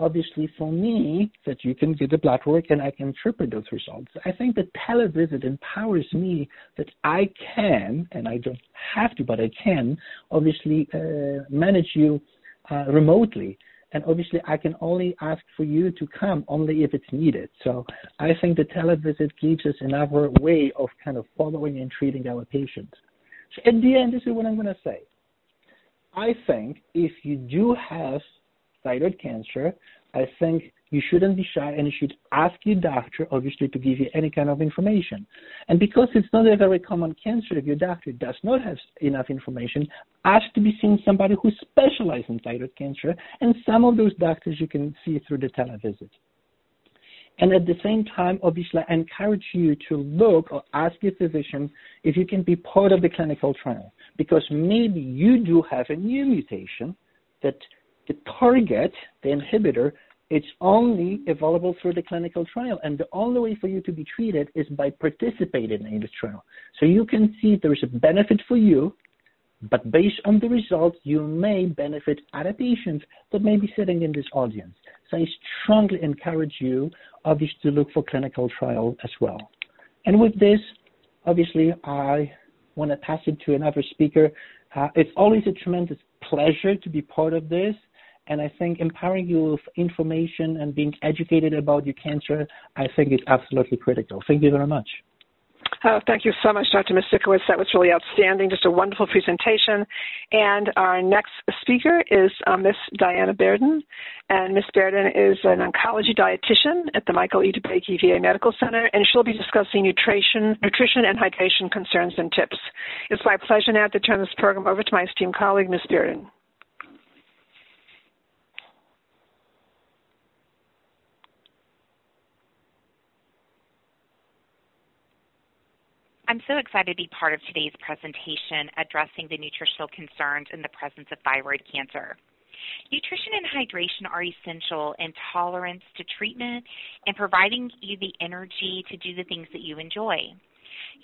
obviously for me that you can get the blood work and I can interpret those results. I think the televisit empowers me that I can, and I don't have to, but I can, obviously uh, manage you uh, remotely and obviously I can only ask for you to come only if it's needed. So I think the televisit gives us another way of kind of following and treating our patients. So at the end, this is what I'm going to say. I think if you do have thyroid cancer, I think you shouldn't be shy and you should ask your doctor, obviously, to give you any kind of information. And because it's not a very common cancer, if your doctor does not have enough information, ask to be seen somebody who specializes in thyroid cancer. And some of those doctors you can see through the televisit. And at the same time, obviously, I encourage you to look or ask your physician if you can be part of the clinical trial, because maybe you do have a new mutation that the target, the inhibitor, it's only available through the clinical trial, and the only way for you to be treated is by participating in this trial. So you can see there is a benefit for you, but based on the results, you may benefit other patients that may be sitting in this audience. So I strongly encourage you, obviously, to look for clinical trial as well. And with this, obviously, I want to pass it to another speaker. Uh, it's always a tremendous pleasure to be part of this. And I think empowering you with information and being educated about your cancer, I think is absolutely critical. Thank you very much. Oh, thank you so much, Dr. Misiukiewicz. That was really outstanding. Just a wonderful presentation. And our next speaker is uh, Miss Diana Bearden. And Miss Bearden is an oncology dietitian at the Michael E. DeBakey VA Medical Center, and she'll be discussing nutrition, nutrition and hydration concerns and tips. It's my pleasure now to turn this program over to my esteemed colleague, Miss Bearden. I'm so excited to be part of today's presentation addressing the nutritional concerns in the presence of thyroid cancer. Nutrition and hydration are essential in tolerance to treatment and providing you the energy to do the things that you enjoy.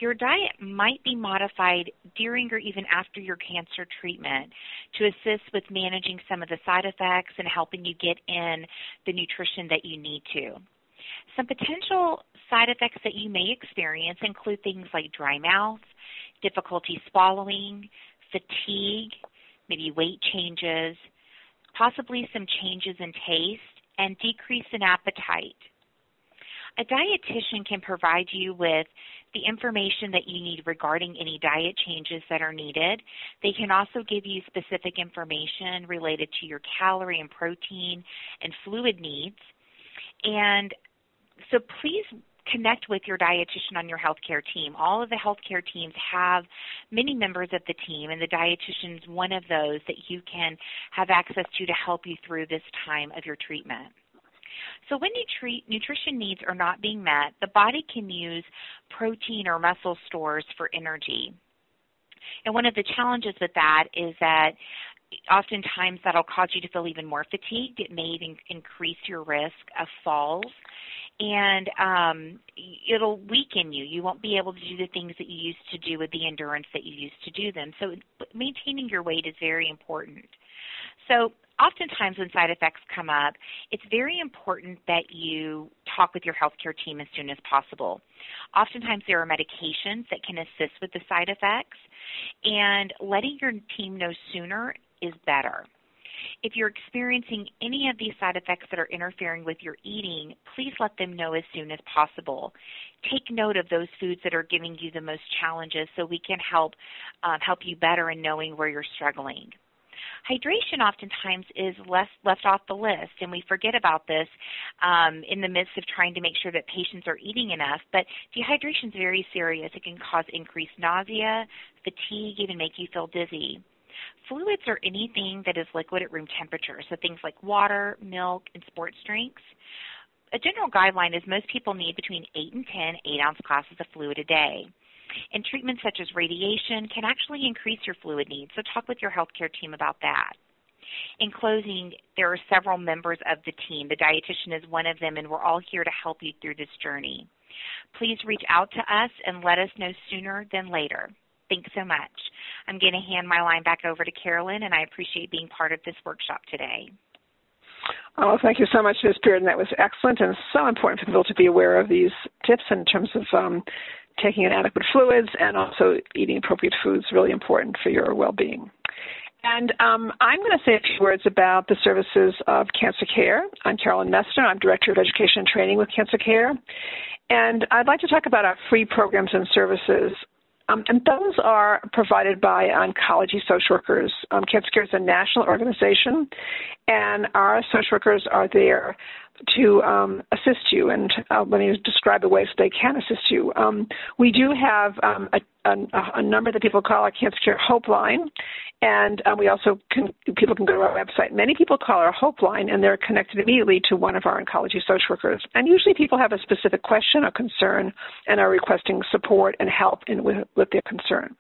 Your diet might be modified during or even after your cancer treatment to assist with managing some of the side effects and helping you get in the nutrition that you need to. Some potential side effects that you may experience include things like dry mouth, difficulty swallowing, fatigue, maybe weight changes, possibly some changes in taste, and decrease in appetite. A dietitian can provide you with the information that you need regarding any diet changes that are needed. They can also give you specific information related to your calorie and protein and fluid needs. And so please connect with your dietitian on your healthcare team. All of the healthcare teams have many members of the team, and the dietitian is one of those that you can have access to to help you through this time of your treatment. So when nutri- nutrition needs are not being met, the body can use protein or muscle stores for energy. And one of the challenges with that is that oftentimes that'll cause you to feel even more fatigued. It may even increase your risk of falls and um, it'll weaken you. You won't be able to do the things that you used to do with the endurance that you used to do them. So maintaining your weight is very important. So oftentimes when side effects come up, it's very important that you talk with your healthcare team as soon as possible. Oftentimes there are medications that can assist with the side effects, and letting your team know sooner is better. If you're experiencing any of these side effects that are interfering with your eating, please let them know as soon as possible. Take note of those foods that are giving you the most challenges so we can help um, help you better in knowing where you're struggling. Hydration oftentimes is less, left off the list, and we forget about this um, in the midst of trying to make sure that patients are eating enough. But dehydration is very serious. It can cause increased nausea, fatigue, even make you feel dizzy. Fluids are anything that is liquid at room temperature, so things like water, milk, and sports drinks. A general guideline is most people need between 8 and 10 8 ounce glasses of fluid a day. And treatments such as radiation can actually increase your fluid needs, so talk with your healthcare team about that. In closing, there are several members of the team. The dietitian is one of them, and we're all here to help you through this journey. Please reach out to us and let us know sooner than later. Thanks so much. I'm going to hand my line back over to Carolyn, and I appreciate being part of this workshop today. Oh, thank you so much, Ms. Bearden. That was excellent and so important for people to be aware of these tips in terms of um, taking in adequate fluids and also eating appropriate foods, really important for your well-being. And um, I'm going to say a few words about the services of Cancer Care. I'm Carolyn Messner. I'm Director of Education and Training with Cancer Care. And I'd like to talk about our free programs and services Um, and those are provided by oncology social workers. Um, Cancer Care is a national organization, and our social workers are there to um, assist you. And uh, let me describe the ways they can assist you. Um, we do have um, a, a, a, number that people call our Cancer Care Hope Line, and uh, we also can, people can go to our website. Many people call our Hope Line, and they're connected immediately to one of our oncology social workers. And usually, people have a specific question or concern and are requesting support and help in, with, with their concern.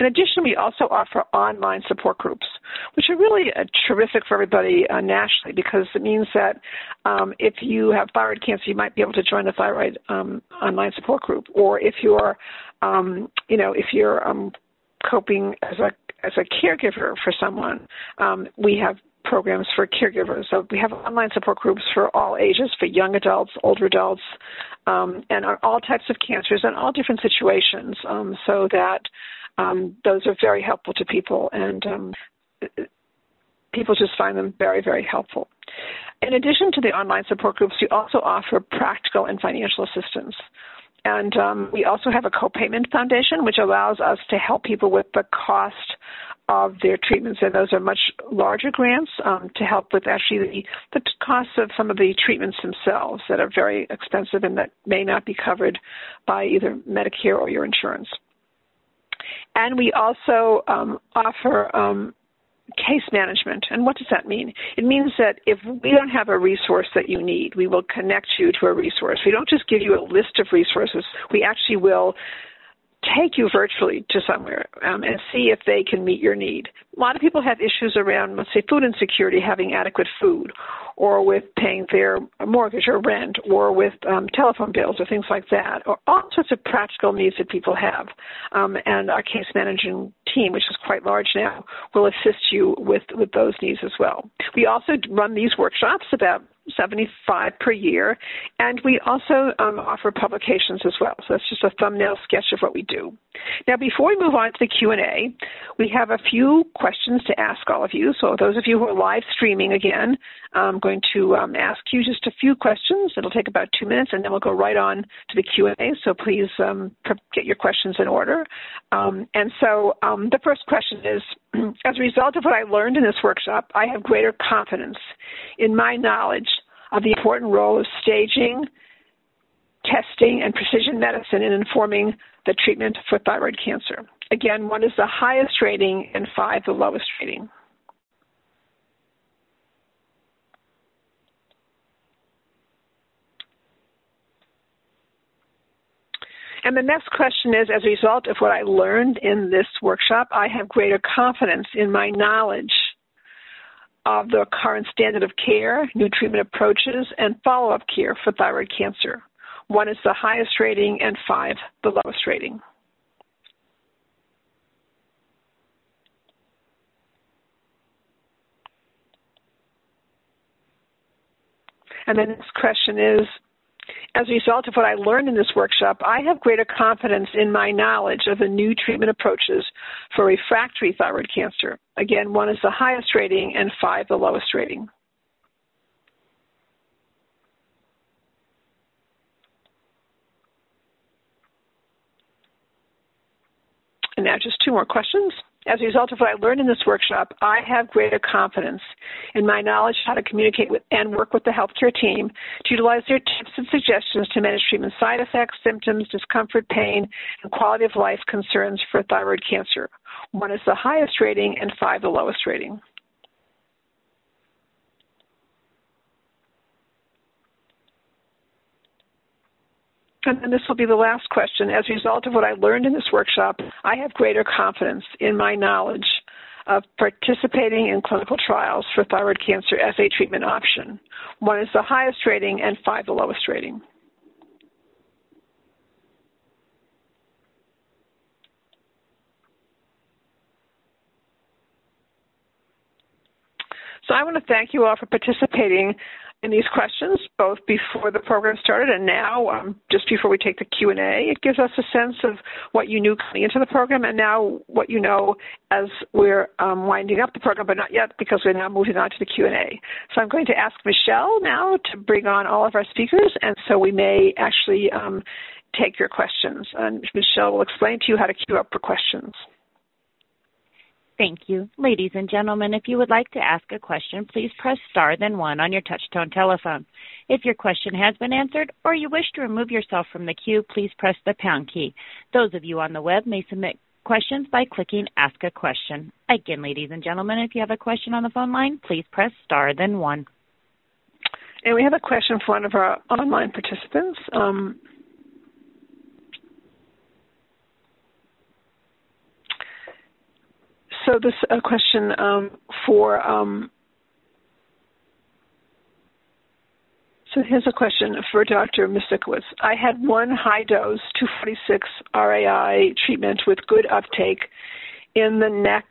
In addition, we also offer online support groups, which are really uh, terrific for everybody uh, nationally because it means that um, if you have thyroid cancer, you might be able to join the thyroid um, online support group, or if you're, um, you know, if you're um, coping as a as a caregiver for someone, um, we have programs for caregivers. So we have online support groups for all ages, for young adults, older adults, um, and all types of cancers and all different situations, um, so that um, those are very helpful to people, and um, people just find them very, very helpful. In addition to the online support groups, we also offer practical and financial assistance. And um, we also have a co-payment foundation, which allows us to help people with the cost of their treatments, and those are much larger grants um, to help with actually the, the costs of some of the treatments themselves that are very expensive and that may not be covered by either Medicare or your insurance. And we also um, offer um, case management. And what does that mean? It means that if we don't have a resource that you need, we will connect you to a resource. We don't just give you a list of resources, we actually will take you virtually to somewhere um, and see if they can meet your need. A lot of people have issues around, let's say, food insecurity, having adequate food, or with paying their mortgage or rent, or with um, telephone bills or things like that, or all sorts of practical needs that people have. Um, and our case managing team, which is quite large now, will assist you with, with those needs as well. We also run these workshops about 75 per year, and we also um, offer publications as well. So that's just a thumbnail sketch of what we do. Now, before we move on to the Q&A, we have a few questions to ask all of you. So those of you who are live streaming again, I'm going to um, ask you just a few questions. It'll take about two minutes, and then we'll go right on to the Q&A. So please um, get your questions in order. Um, and so um, the first question is, as a result of what I learned in this workshop, I have greater confidence in my knowledge of the important role of staging, testing, and precision medicine in informing the treatment for thyroid cancer. Again, one is the highest rating and five the lowest rating. And the next question is as a result of what I learned in this workshop, I have greater confidence in my knowledge of the current standard of care, new treatment approaches, and follow up care for thyroid cancer. One is the highest rating, and five, the lowest rating. And the next question is as a result of what I learned in this workshop, I have greater confidence in my knowledge of the new treatment approaches for refractory thyroid cancer. Again, one is the highest rating and five the lowest rating. And now just two more questions. As a result of what I learned in this workshop, I have greater confidence in my knowledge how to communicate with and work with the healthcare team to utilize their tips and suggestions to manage treatment side effects, symptoms, discomfort, pain, and quality of life concerns for thyroid cancer. One is the highest rating and five the lowest rating. And this will be the last question. As a result of what I learned in this workshop, I have greater confidence in my knowledge of participating in clinical trials for thyroid cancer as a treatment option. One is the highest rating and five the lowest rating. So I want to thank you all for participating in these questions, both before the program started and now, um, just before we take the Q&A. It gives us a sense of what you knew coming into the program and now what you know as we're um, winding up the program, but not yet because we're now moving on to the Q&A. So I'm going to ask Michelle now to bring on all of our speakers, and so we may actually um, take your questions. And Michelle will explain to you how to queue up for questions. Thank you. Ladies and gentlemen, if you would like to ask a question, please press star then one on your touchtone telephone. If your question has been answered or you wish to remove yourself from the queue, please press the pound key. Those of you on the web may submit questions by clicking ask a question. Again, ladies and gentlemen, if you have a question on the phone line, please press star then one. And we have a question for one of our online participants. Um, so this a question um, for um, so here's a question for Dr. Misiukiewicz. I had one high dose 246 RAI treatment with good uptake in the neck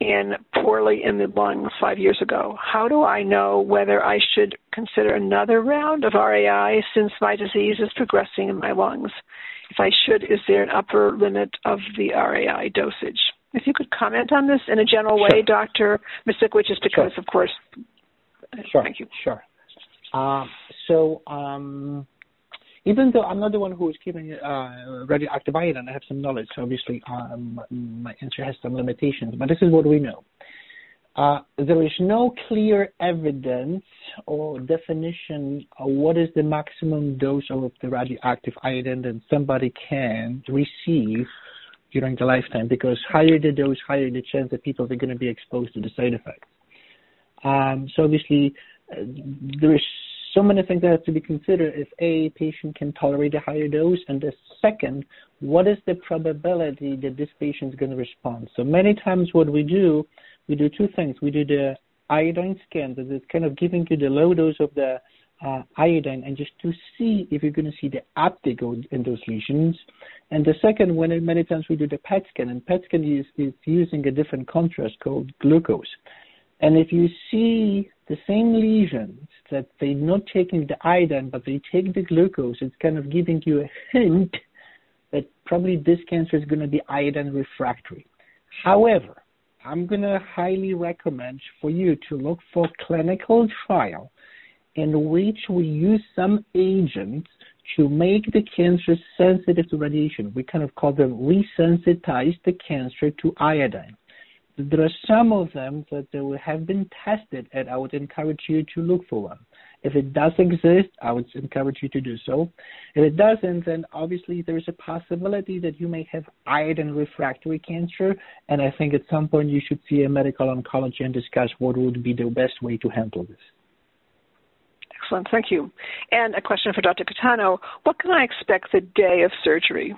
and poorly in the lungs five years ago. How do I know whether I should consider another round of RAI since my disease is progressing in my lungs? If I should, is there an upper limit of the RAI dosage? If you could comment on this in a general way, sure. Dr. Misiukiewicz, just because, sure. of course. Sure. Thank you. Sure. Uh, so, um, even though I'm not the one who is giving uh, radioactive iodine, I have some knowledge. So obviously, um, my answer has some limitations, but this is what we know. Uh, there is no clear evidence or definition of what is the maximum dose of the radioactive iodine that somebody can receive during the lifetime because higher the dose, higher the chance that people are going to be exposed to the side effects. Um, so obviously, uh, there is so many things that have to be considered if a patient can tolerate a higher dose, and the second, what is the probability that this patient is going to respond? So many times, what we do, we do two things. We do the iodine scan, that is kind of giving you the low dose of the uh, iodine and just to see if you're going to see the uptake in those lesions. And the second, when many times we do the PET scan, and PET scan is, is using a different contrast called glucose. And if you see the same lesions that they're not taking the iodine, but they take the glucose, it's kind of giving you a hint that probably this cancer is going to be iodine refractory. However, I'm going to highly recommend for you to look for clinical trial in which we use some agents to make the cancer sensitive to radiation. We kind of call them resensitize the cancer to iodine. There are some of them that have been tested, and I would encourage you to look for one. If it does exist, I would encourage you to do so. If it doesn't, then obviously there is a possibility that you may have iodine refractory cancer, and I think at some point you should see a medical oncologist and discuss what would be the best way to handle this. Excellent, thank you. And a question for Dr. Kitano. What can I expect the day of surgery?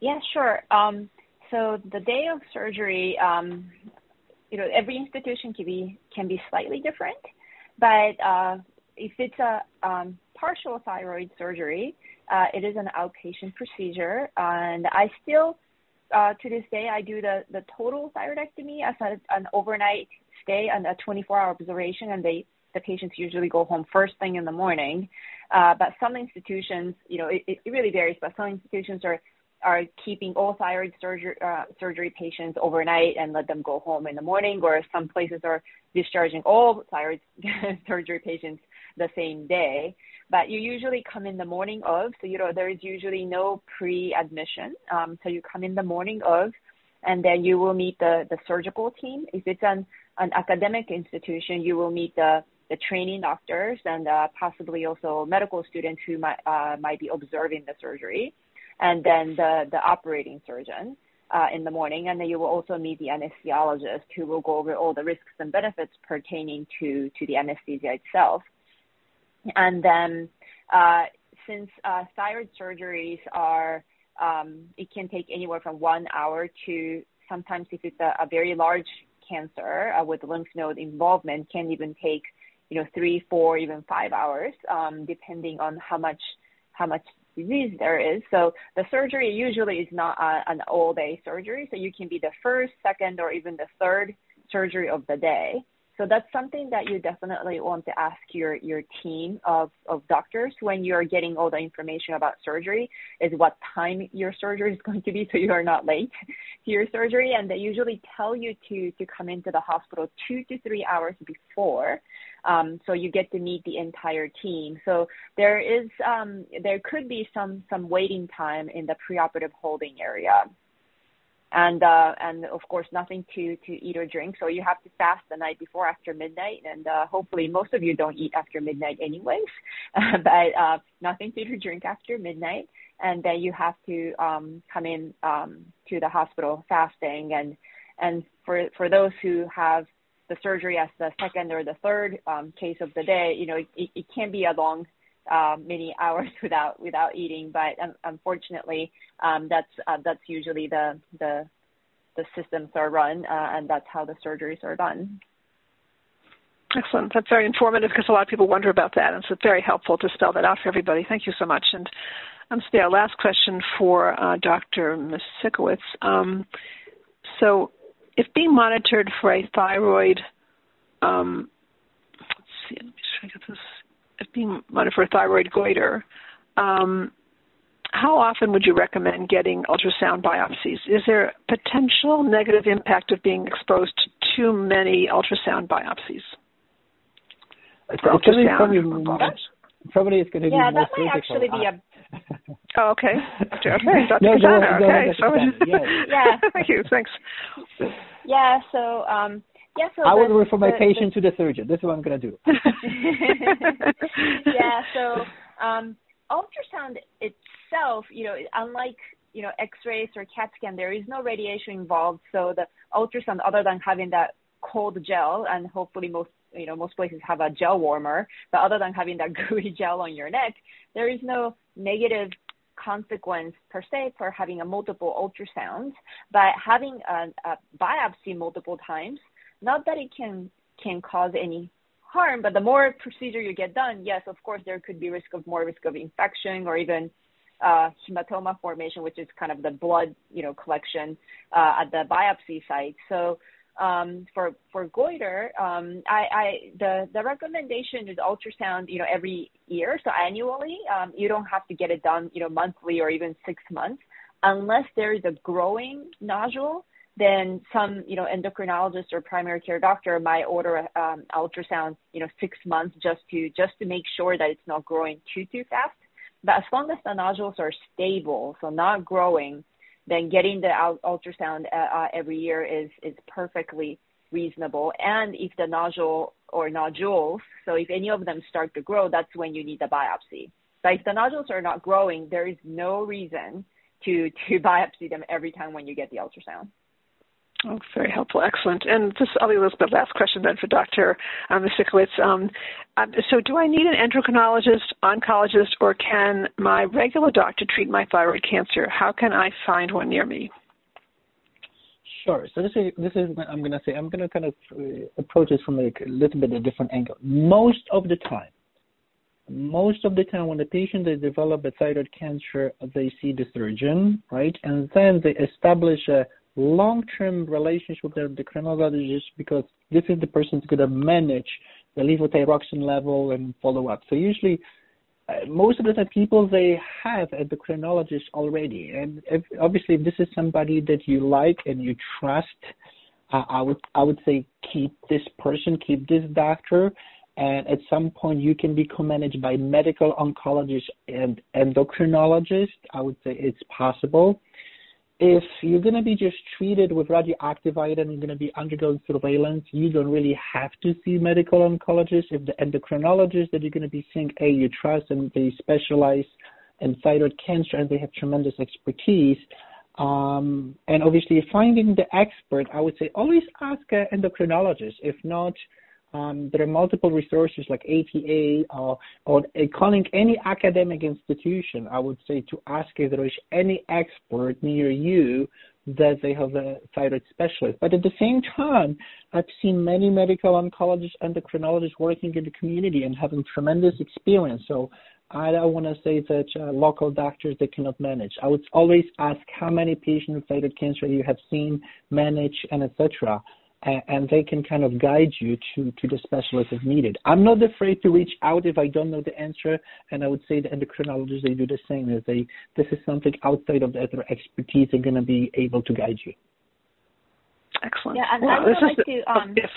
Yeah, sure. Um, so the day of surgery, um, you know, every institution can be can be slightly different, but uh, if it's a um, partial thyroid surgery, uh, it is an outpatient procedure, and I still, uh, to this day, I do the the total thyroidectomy as a, an overnight stay and a 24-hour observation, and they the patients usually go home first thing in the morning. Uh, but some institutions, you know, it, it really varies. But some institutions are are keeping all thyroid surgery uh, surgery patients overnight and let them go home in the morning, or some places are discharging all thyroid surgery patients the same day. But you usually come in the morning of, so you know there is usually no pre-admission. Um, so you come in the morning of, and then you will meet the the surgical team. If it's an an academic institution, you will meet the the training doctors and uh, possibly also medical students who might uh, might be observing the surgery, and then the the operating surgeon uh, in the morning, and then you will also meet the anesthesiologist who will go over all the risks and benefits pertaining to to the anesthesia itself, and then uh, since uh, thyroid surgeries are um, it can take anywhere from one hour to sometimes if it's a, a very large cancer uh, with lymph node involvement can even take you know three, four, even five hours, um, depending on how much how much disease there is. So the surgery usually is not a, an all day surgery. So you can be the first, second, or even the third surgery of the day. So that's something that you definitely want to ask your, your team of, of doctors when you're getting all the information about surgery is what time your surgery is going to be so you are not late to your surgery. And they usually tell you to, to come into the hospital two to three hours before Um, so you get to meet the entire team. So there is um, there could be some some waiting time in the preoperative holding area and uh, and of course nothing to to eat or drink. So you have to fast the night before after midnight, and uh, hopefully most of you don't eat after midnight anyways. but uh, nothing to drink after midnight, and then you have to um, come in um, to the hospital fasting. And and for for those who have the surgery as the second or the third um, case of the day, you know it, it can be a long uh, many hours without without eating. But um, unfortunately, um, that's uh, that's usually the the the systems are run, uh, and that's how the surgeries are done. Excellent. That's very informative because a lot of people wonder about that, and so it's very helpful to spell that out for everybody. Thank you so much. And um, so our last question for uh, Dr. Misiukiewicz. Um, so, if being monitored for a thyroid, um, let's see, let me try to get this being monitored for thyroid goiter, um, how often would you recommend getting ultrasound biopsies? Is there potential negative impact of being exposed to too many ultrasound biopsies? ultrasound probably, probably it's going to yeah, be more that might actually be a. oh, okay. Okay, Dr. No, Kasana, okay. So, yeah. yeah. Thank you. Thanks. Yeah. So, um, yeah, so I would refer my the, patient the, to the surgeon. This is what I'm going to do. yeah, so um, ultrasound itself, you know, unlike you know X-rays or CAT scan, there is no radiation involved. So the ultrasound, other than having that cold gel, and hopefully most you know most places have a gel warmer, but other than having that gooey gel on your neck, there is no negative consequence per se for having a multiple ultrasounds, but having a, a biopsy multiple times not that it can can cause any harm, but the more procedure you get done, yes, of course, there could be risk of more risk of infection or even uh, hematoma formation, which is kind of the blood, you know, collection uh, at the biopsy site. So um, for for goiter, um, I, I the the recommendation is ultrasound, you know, every year, so annually. Um, you don't have to get it done, you know, monthly or even six months, unless there is a growing nodule then some, you know, endocrinologist or primary care doctor might order a um, ultrasound, you know, six months just to just to make sure that it's not growing too too fast. But as long as the nodules are stable, so not growing, then getting the ultrasound uh, uh, every year is is perfectly reasonable. And if the nodule or nodules, so if any of them start to grow, that's when you need the biopsy. But if the nodules are not growing, there is no reason to to biopsy them every time when you get the ultrasound. Oh, very helpful. Excellent. And this, I'll leave the last question then for Dr. Um, Um, um, so, do I need an endocrinologist, oncologist, or can my regular doctor treat my thyroid cancer? How can I find one near me? Sure. So this is this is what I'm going to say. I'm going to kind of uh, approach this from like a little bit of a different angle. Most of the time, most of the time when the patient they develop a thyroid cancer, they see the surgeon, right, and then they establish a long-term relationship with the endocrinologist because this is the person who's going to manage the levothyroxine level and follow up. So usually, uh, most of the time, people they have endocrinologists already, and if, obviously, if this is somebody that you like and you trust, uh, I would I would say keep this person, keep this doctor, and at some point you can be co-managed by medical oncologist and endocrinologist. I would say it's possible if you're going to be just treated with radioactive iodine, you're going to be undergoing surveillance, you don't really have to see medical oncologist. If the endocrinologist that you're going to be seeing, A, you trust and they specialize in thyroid cancer and they have tremendous expertise. Um, and obviously, finding the expert, I would say always ask an endocrinologist. If not, um, there are multiple resources like ATA uh, or uh, calling any academic institution, I would say to ask if there is any expert near you that they have a thyroid specialist. But at the same time, I've seen many medical oncologists, and endocrinologists working in the community and having tremendous experience. So I don't want to say that uh, local doctors they cannot manage. I would always ask how many patients with thyroid cancer you have seen, manage, and etc and they can kind of guide you to, to the specialist if needed. I'm not afraid to reach out if I don't know the answer, and I would say the endocrinologists they do the same. If they this is something outside of their expertise, they're going to be able to guide you. Excellent. Yeah, and well, I would like to. Um, yes.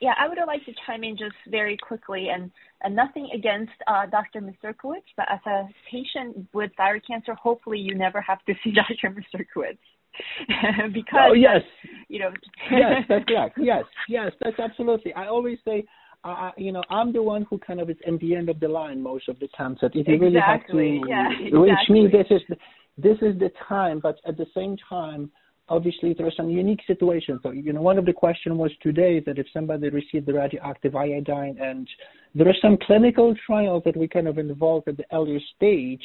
Yeah, I would like to chime in just very quickly, and, and nothing against uh, Dr. Misiukiewicz, but as a patient with thyroid cancer, hopefully you never have to see Dr. Misiukiewicz. because oh yes you know yes that's correct yes yes that's absolutely i always say uh, you know, I'm the one who kind of is in the end of the line most of the time. So if you exactly. really have to yeah, reach exactly. me, this is the, this is the time. But at the same time, obviously there are some unique situations. So you know, one of the questions was today that if somebody received the radioactive iodine, and there are some clinical trials that we kind of involved at the earlier stage.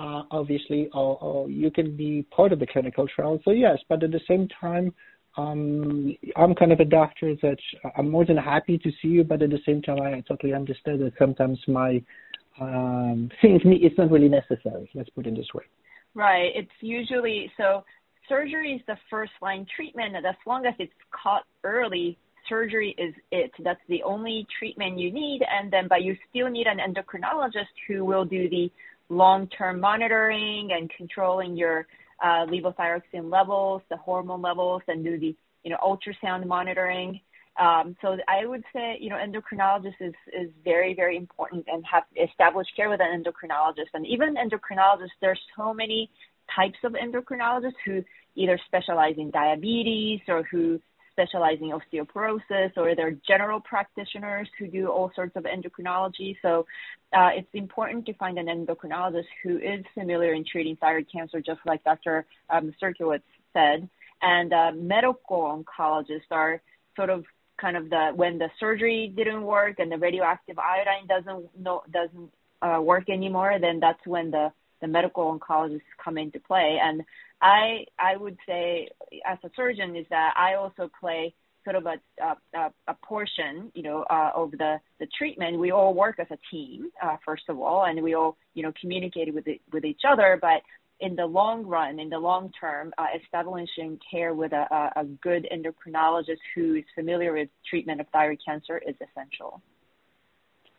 Uh, obviously, or, or you can be part of the clinical trial. So yes, but at the same time, um, I'm kind of a doctor that I'm more than happy to see you, but at the same time, I totally understand that sometimes my um, seeing me it's not really necessary. Let's put it this way. Right. It's usually so. Surgery is the first line treatment, and as long as it's caught early, surgery is it. That's the only treatment you need, and then but you still need an endocrinologist who will do the long term monitoring and controlling your uh, levothyroxine levels, the hormone levels, and do the you know ultrasound monitoring. Um, so I would say you know endocrinologist is is very very important and have established care with an endocrinologist. And even endocrinologists, there's so many types of endocrinologists who either specialize in diabetes or who specialize in osteoporosis or they're general practitioners who do all sorts of endocrinology. So uh, it's important to find an endocrinologist who is familiar in treating thyroid cancer, just like Dr. Um, Serkiewicz said. And uh, medical oncologists are sort of kind of the when the surgery didn't work and the radioactive iodine doesn't no, doesn't uh, work anymore, then that's when the the medical oncologists come into play. And I I would say as a surgeon is that I also play sort of a a, a portion, you know, uh, of the the treatment. We all work as a team, uh, first of all, and we all you know communicate with it, with each other. But in the long run, in the long term, uh, establishing care with a, a good endocrinologist who is familiar with treatment of thyroid cancer is essential.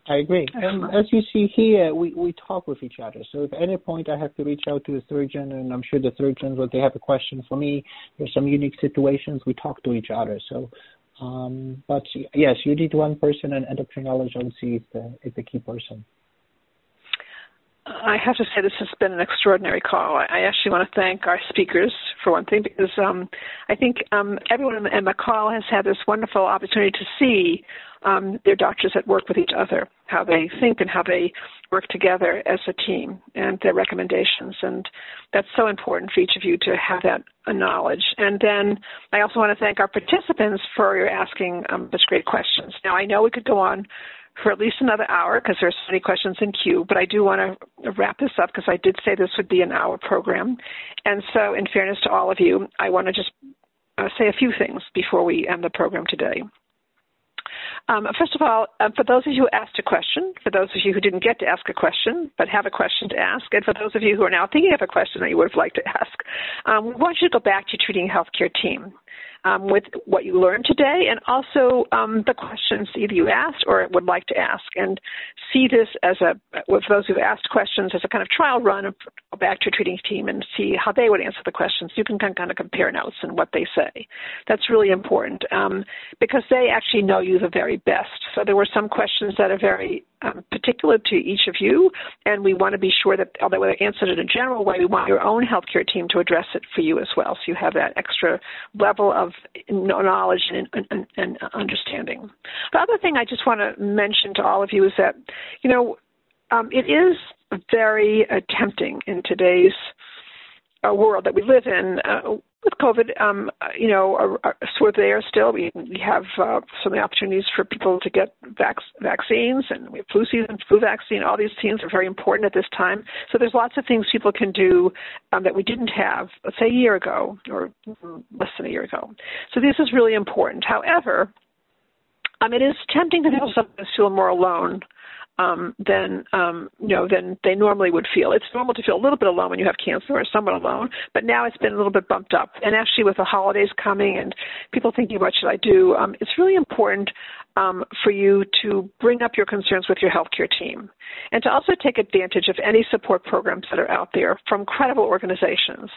I agree. And as you see here, we, we talk with each other. So if at any point I have to reach out to a surgeon, and I'm sure the surgeons, when they have a question for me, there's some unique situations, we talk to each other. So, um, but yes, you need one person, and endocrinologist, I would see, is the, is the key person. I have to say this has been an extraordinary call. I actually want to thank our speakers for one thing because um, I think um, everyone in the call has had this wonderful opportunity to see um, their doctors at work with each other, how they think and how they work together as a team, and their recommendations. And that's so important for each of you to have that knowledge. And then I also want to thank our participants for asking um, such great questions. Now I know we could go on for at least another hour because there's so many questions in queue, but I do want to wrap this up because I did say this would be an hour program. And so, in fairness to all of you, I want to just uh, say a few things before we end the program today. Um, first of all, uh, for those of you who asked a question, for those of you who didn't get to ask a question but have a question to ask, and for those of you who are now thinking of a question that you would have liked to ask, um, we want you to go back to your treating healthcare team um, with what you learned today and also um, the questions either you asked or would like to ask. And see this as a, with those who've asked questions, as a kind of trial run of back to a treating team and see how they would answer the questions. You can kind of compare notes and what they say. That's really important um, because they actually know you the very best. So there were some questions that are very um, particular to each of you, and we want to be sure that although they answered it in a general way, we want your own healthcare team to address it for you as well, so you have that extra level of knowledge and, and, and understanding. The other thing I just want to mention to all of you is that, you know, um, it is very uh, tempting in today's uh, world that we live in uh, with COVID, um, you know, are, are, we're there still. We, we have uh, so many opportunities for people to get vac- vaccines, and we have flu season, flu vaccine. All these things are very important at this time. So there's lots of things people can do um, that we didn't have, let's say, a year ago or less than a year ago. So this is really important. However, um, it is tempting to people sometimes feel more alone um, than um, you know than they normally would feel. It's normal to feel a little bit alone when you have cancer or somewhat alone, but now it's been a little bit bumped up. And actually, with the holidays coming and people thinking, what should I do? Um, it's really important um, for you to bring up your concerns with your healthcare team, and to also take advantage of any support programs that are out there from credible organizations.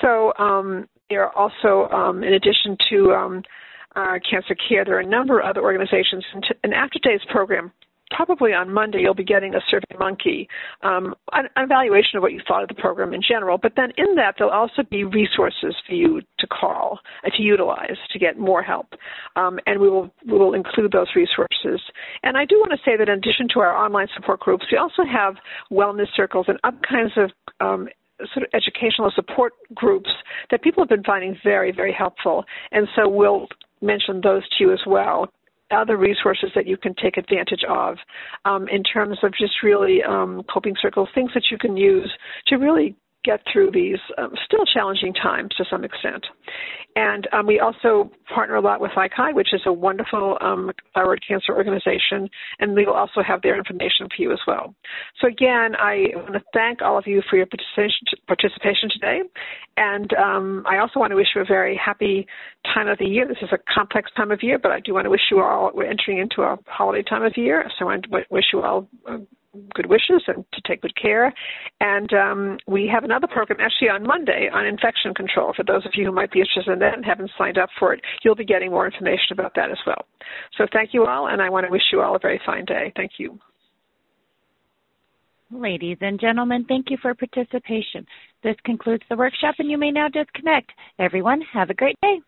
So um, there are also, um, in addition to uh, Cancer Care. There are a number of other organizations. And, t- and after today's program, probably on Monday you'll be getting a Survey Monkey, um, an, an, evaluation of what you thought of the program in general. But then in that there'll also be resources for you to call and to utilize to get more help, um, and we will we will include those resources. And I do want to say that in addition to our online support groups, we also have wellness circles and other kinds of um, sort of educational support groups that people have been finding very, very helpful. And so we'll mention those to you as well other resources that you can take advantage of um, in terms of just really um, coping circles, things that you can use to really get through these um, still challenging times to some extent. And um, we also partner a lot with ICI, which is a wonderful um, thyroid cancer organization, and we will also have their information for you as well. So again, I want to thank all of you for your participation today, and um, I also want to wish you a very happy time of the year. This is a complex time of year, but I do want to wish you all, we're entering into a holiday time of year, so I wish you all good wishes and to take good care. And um, we have another program actually on Monday on infection control. For those of you who might be interested in that and haven't signed up for it, you'll be getting more information about that as well. So thank you all, and I want to wish you all a very fine day. Thank you. Ladies and gentlemen, thank you for participation. This concludes the workshop, and you may now disconnect. Everyone, have a great day.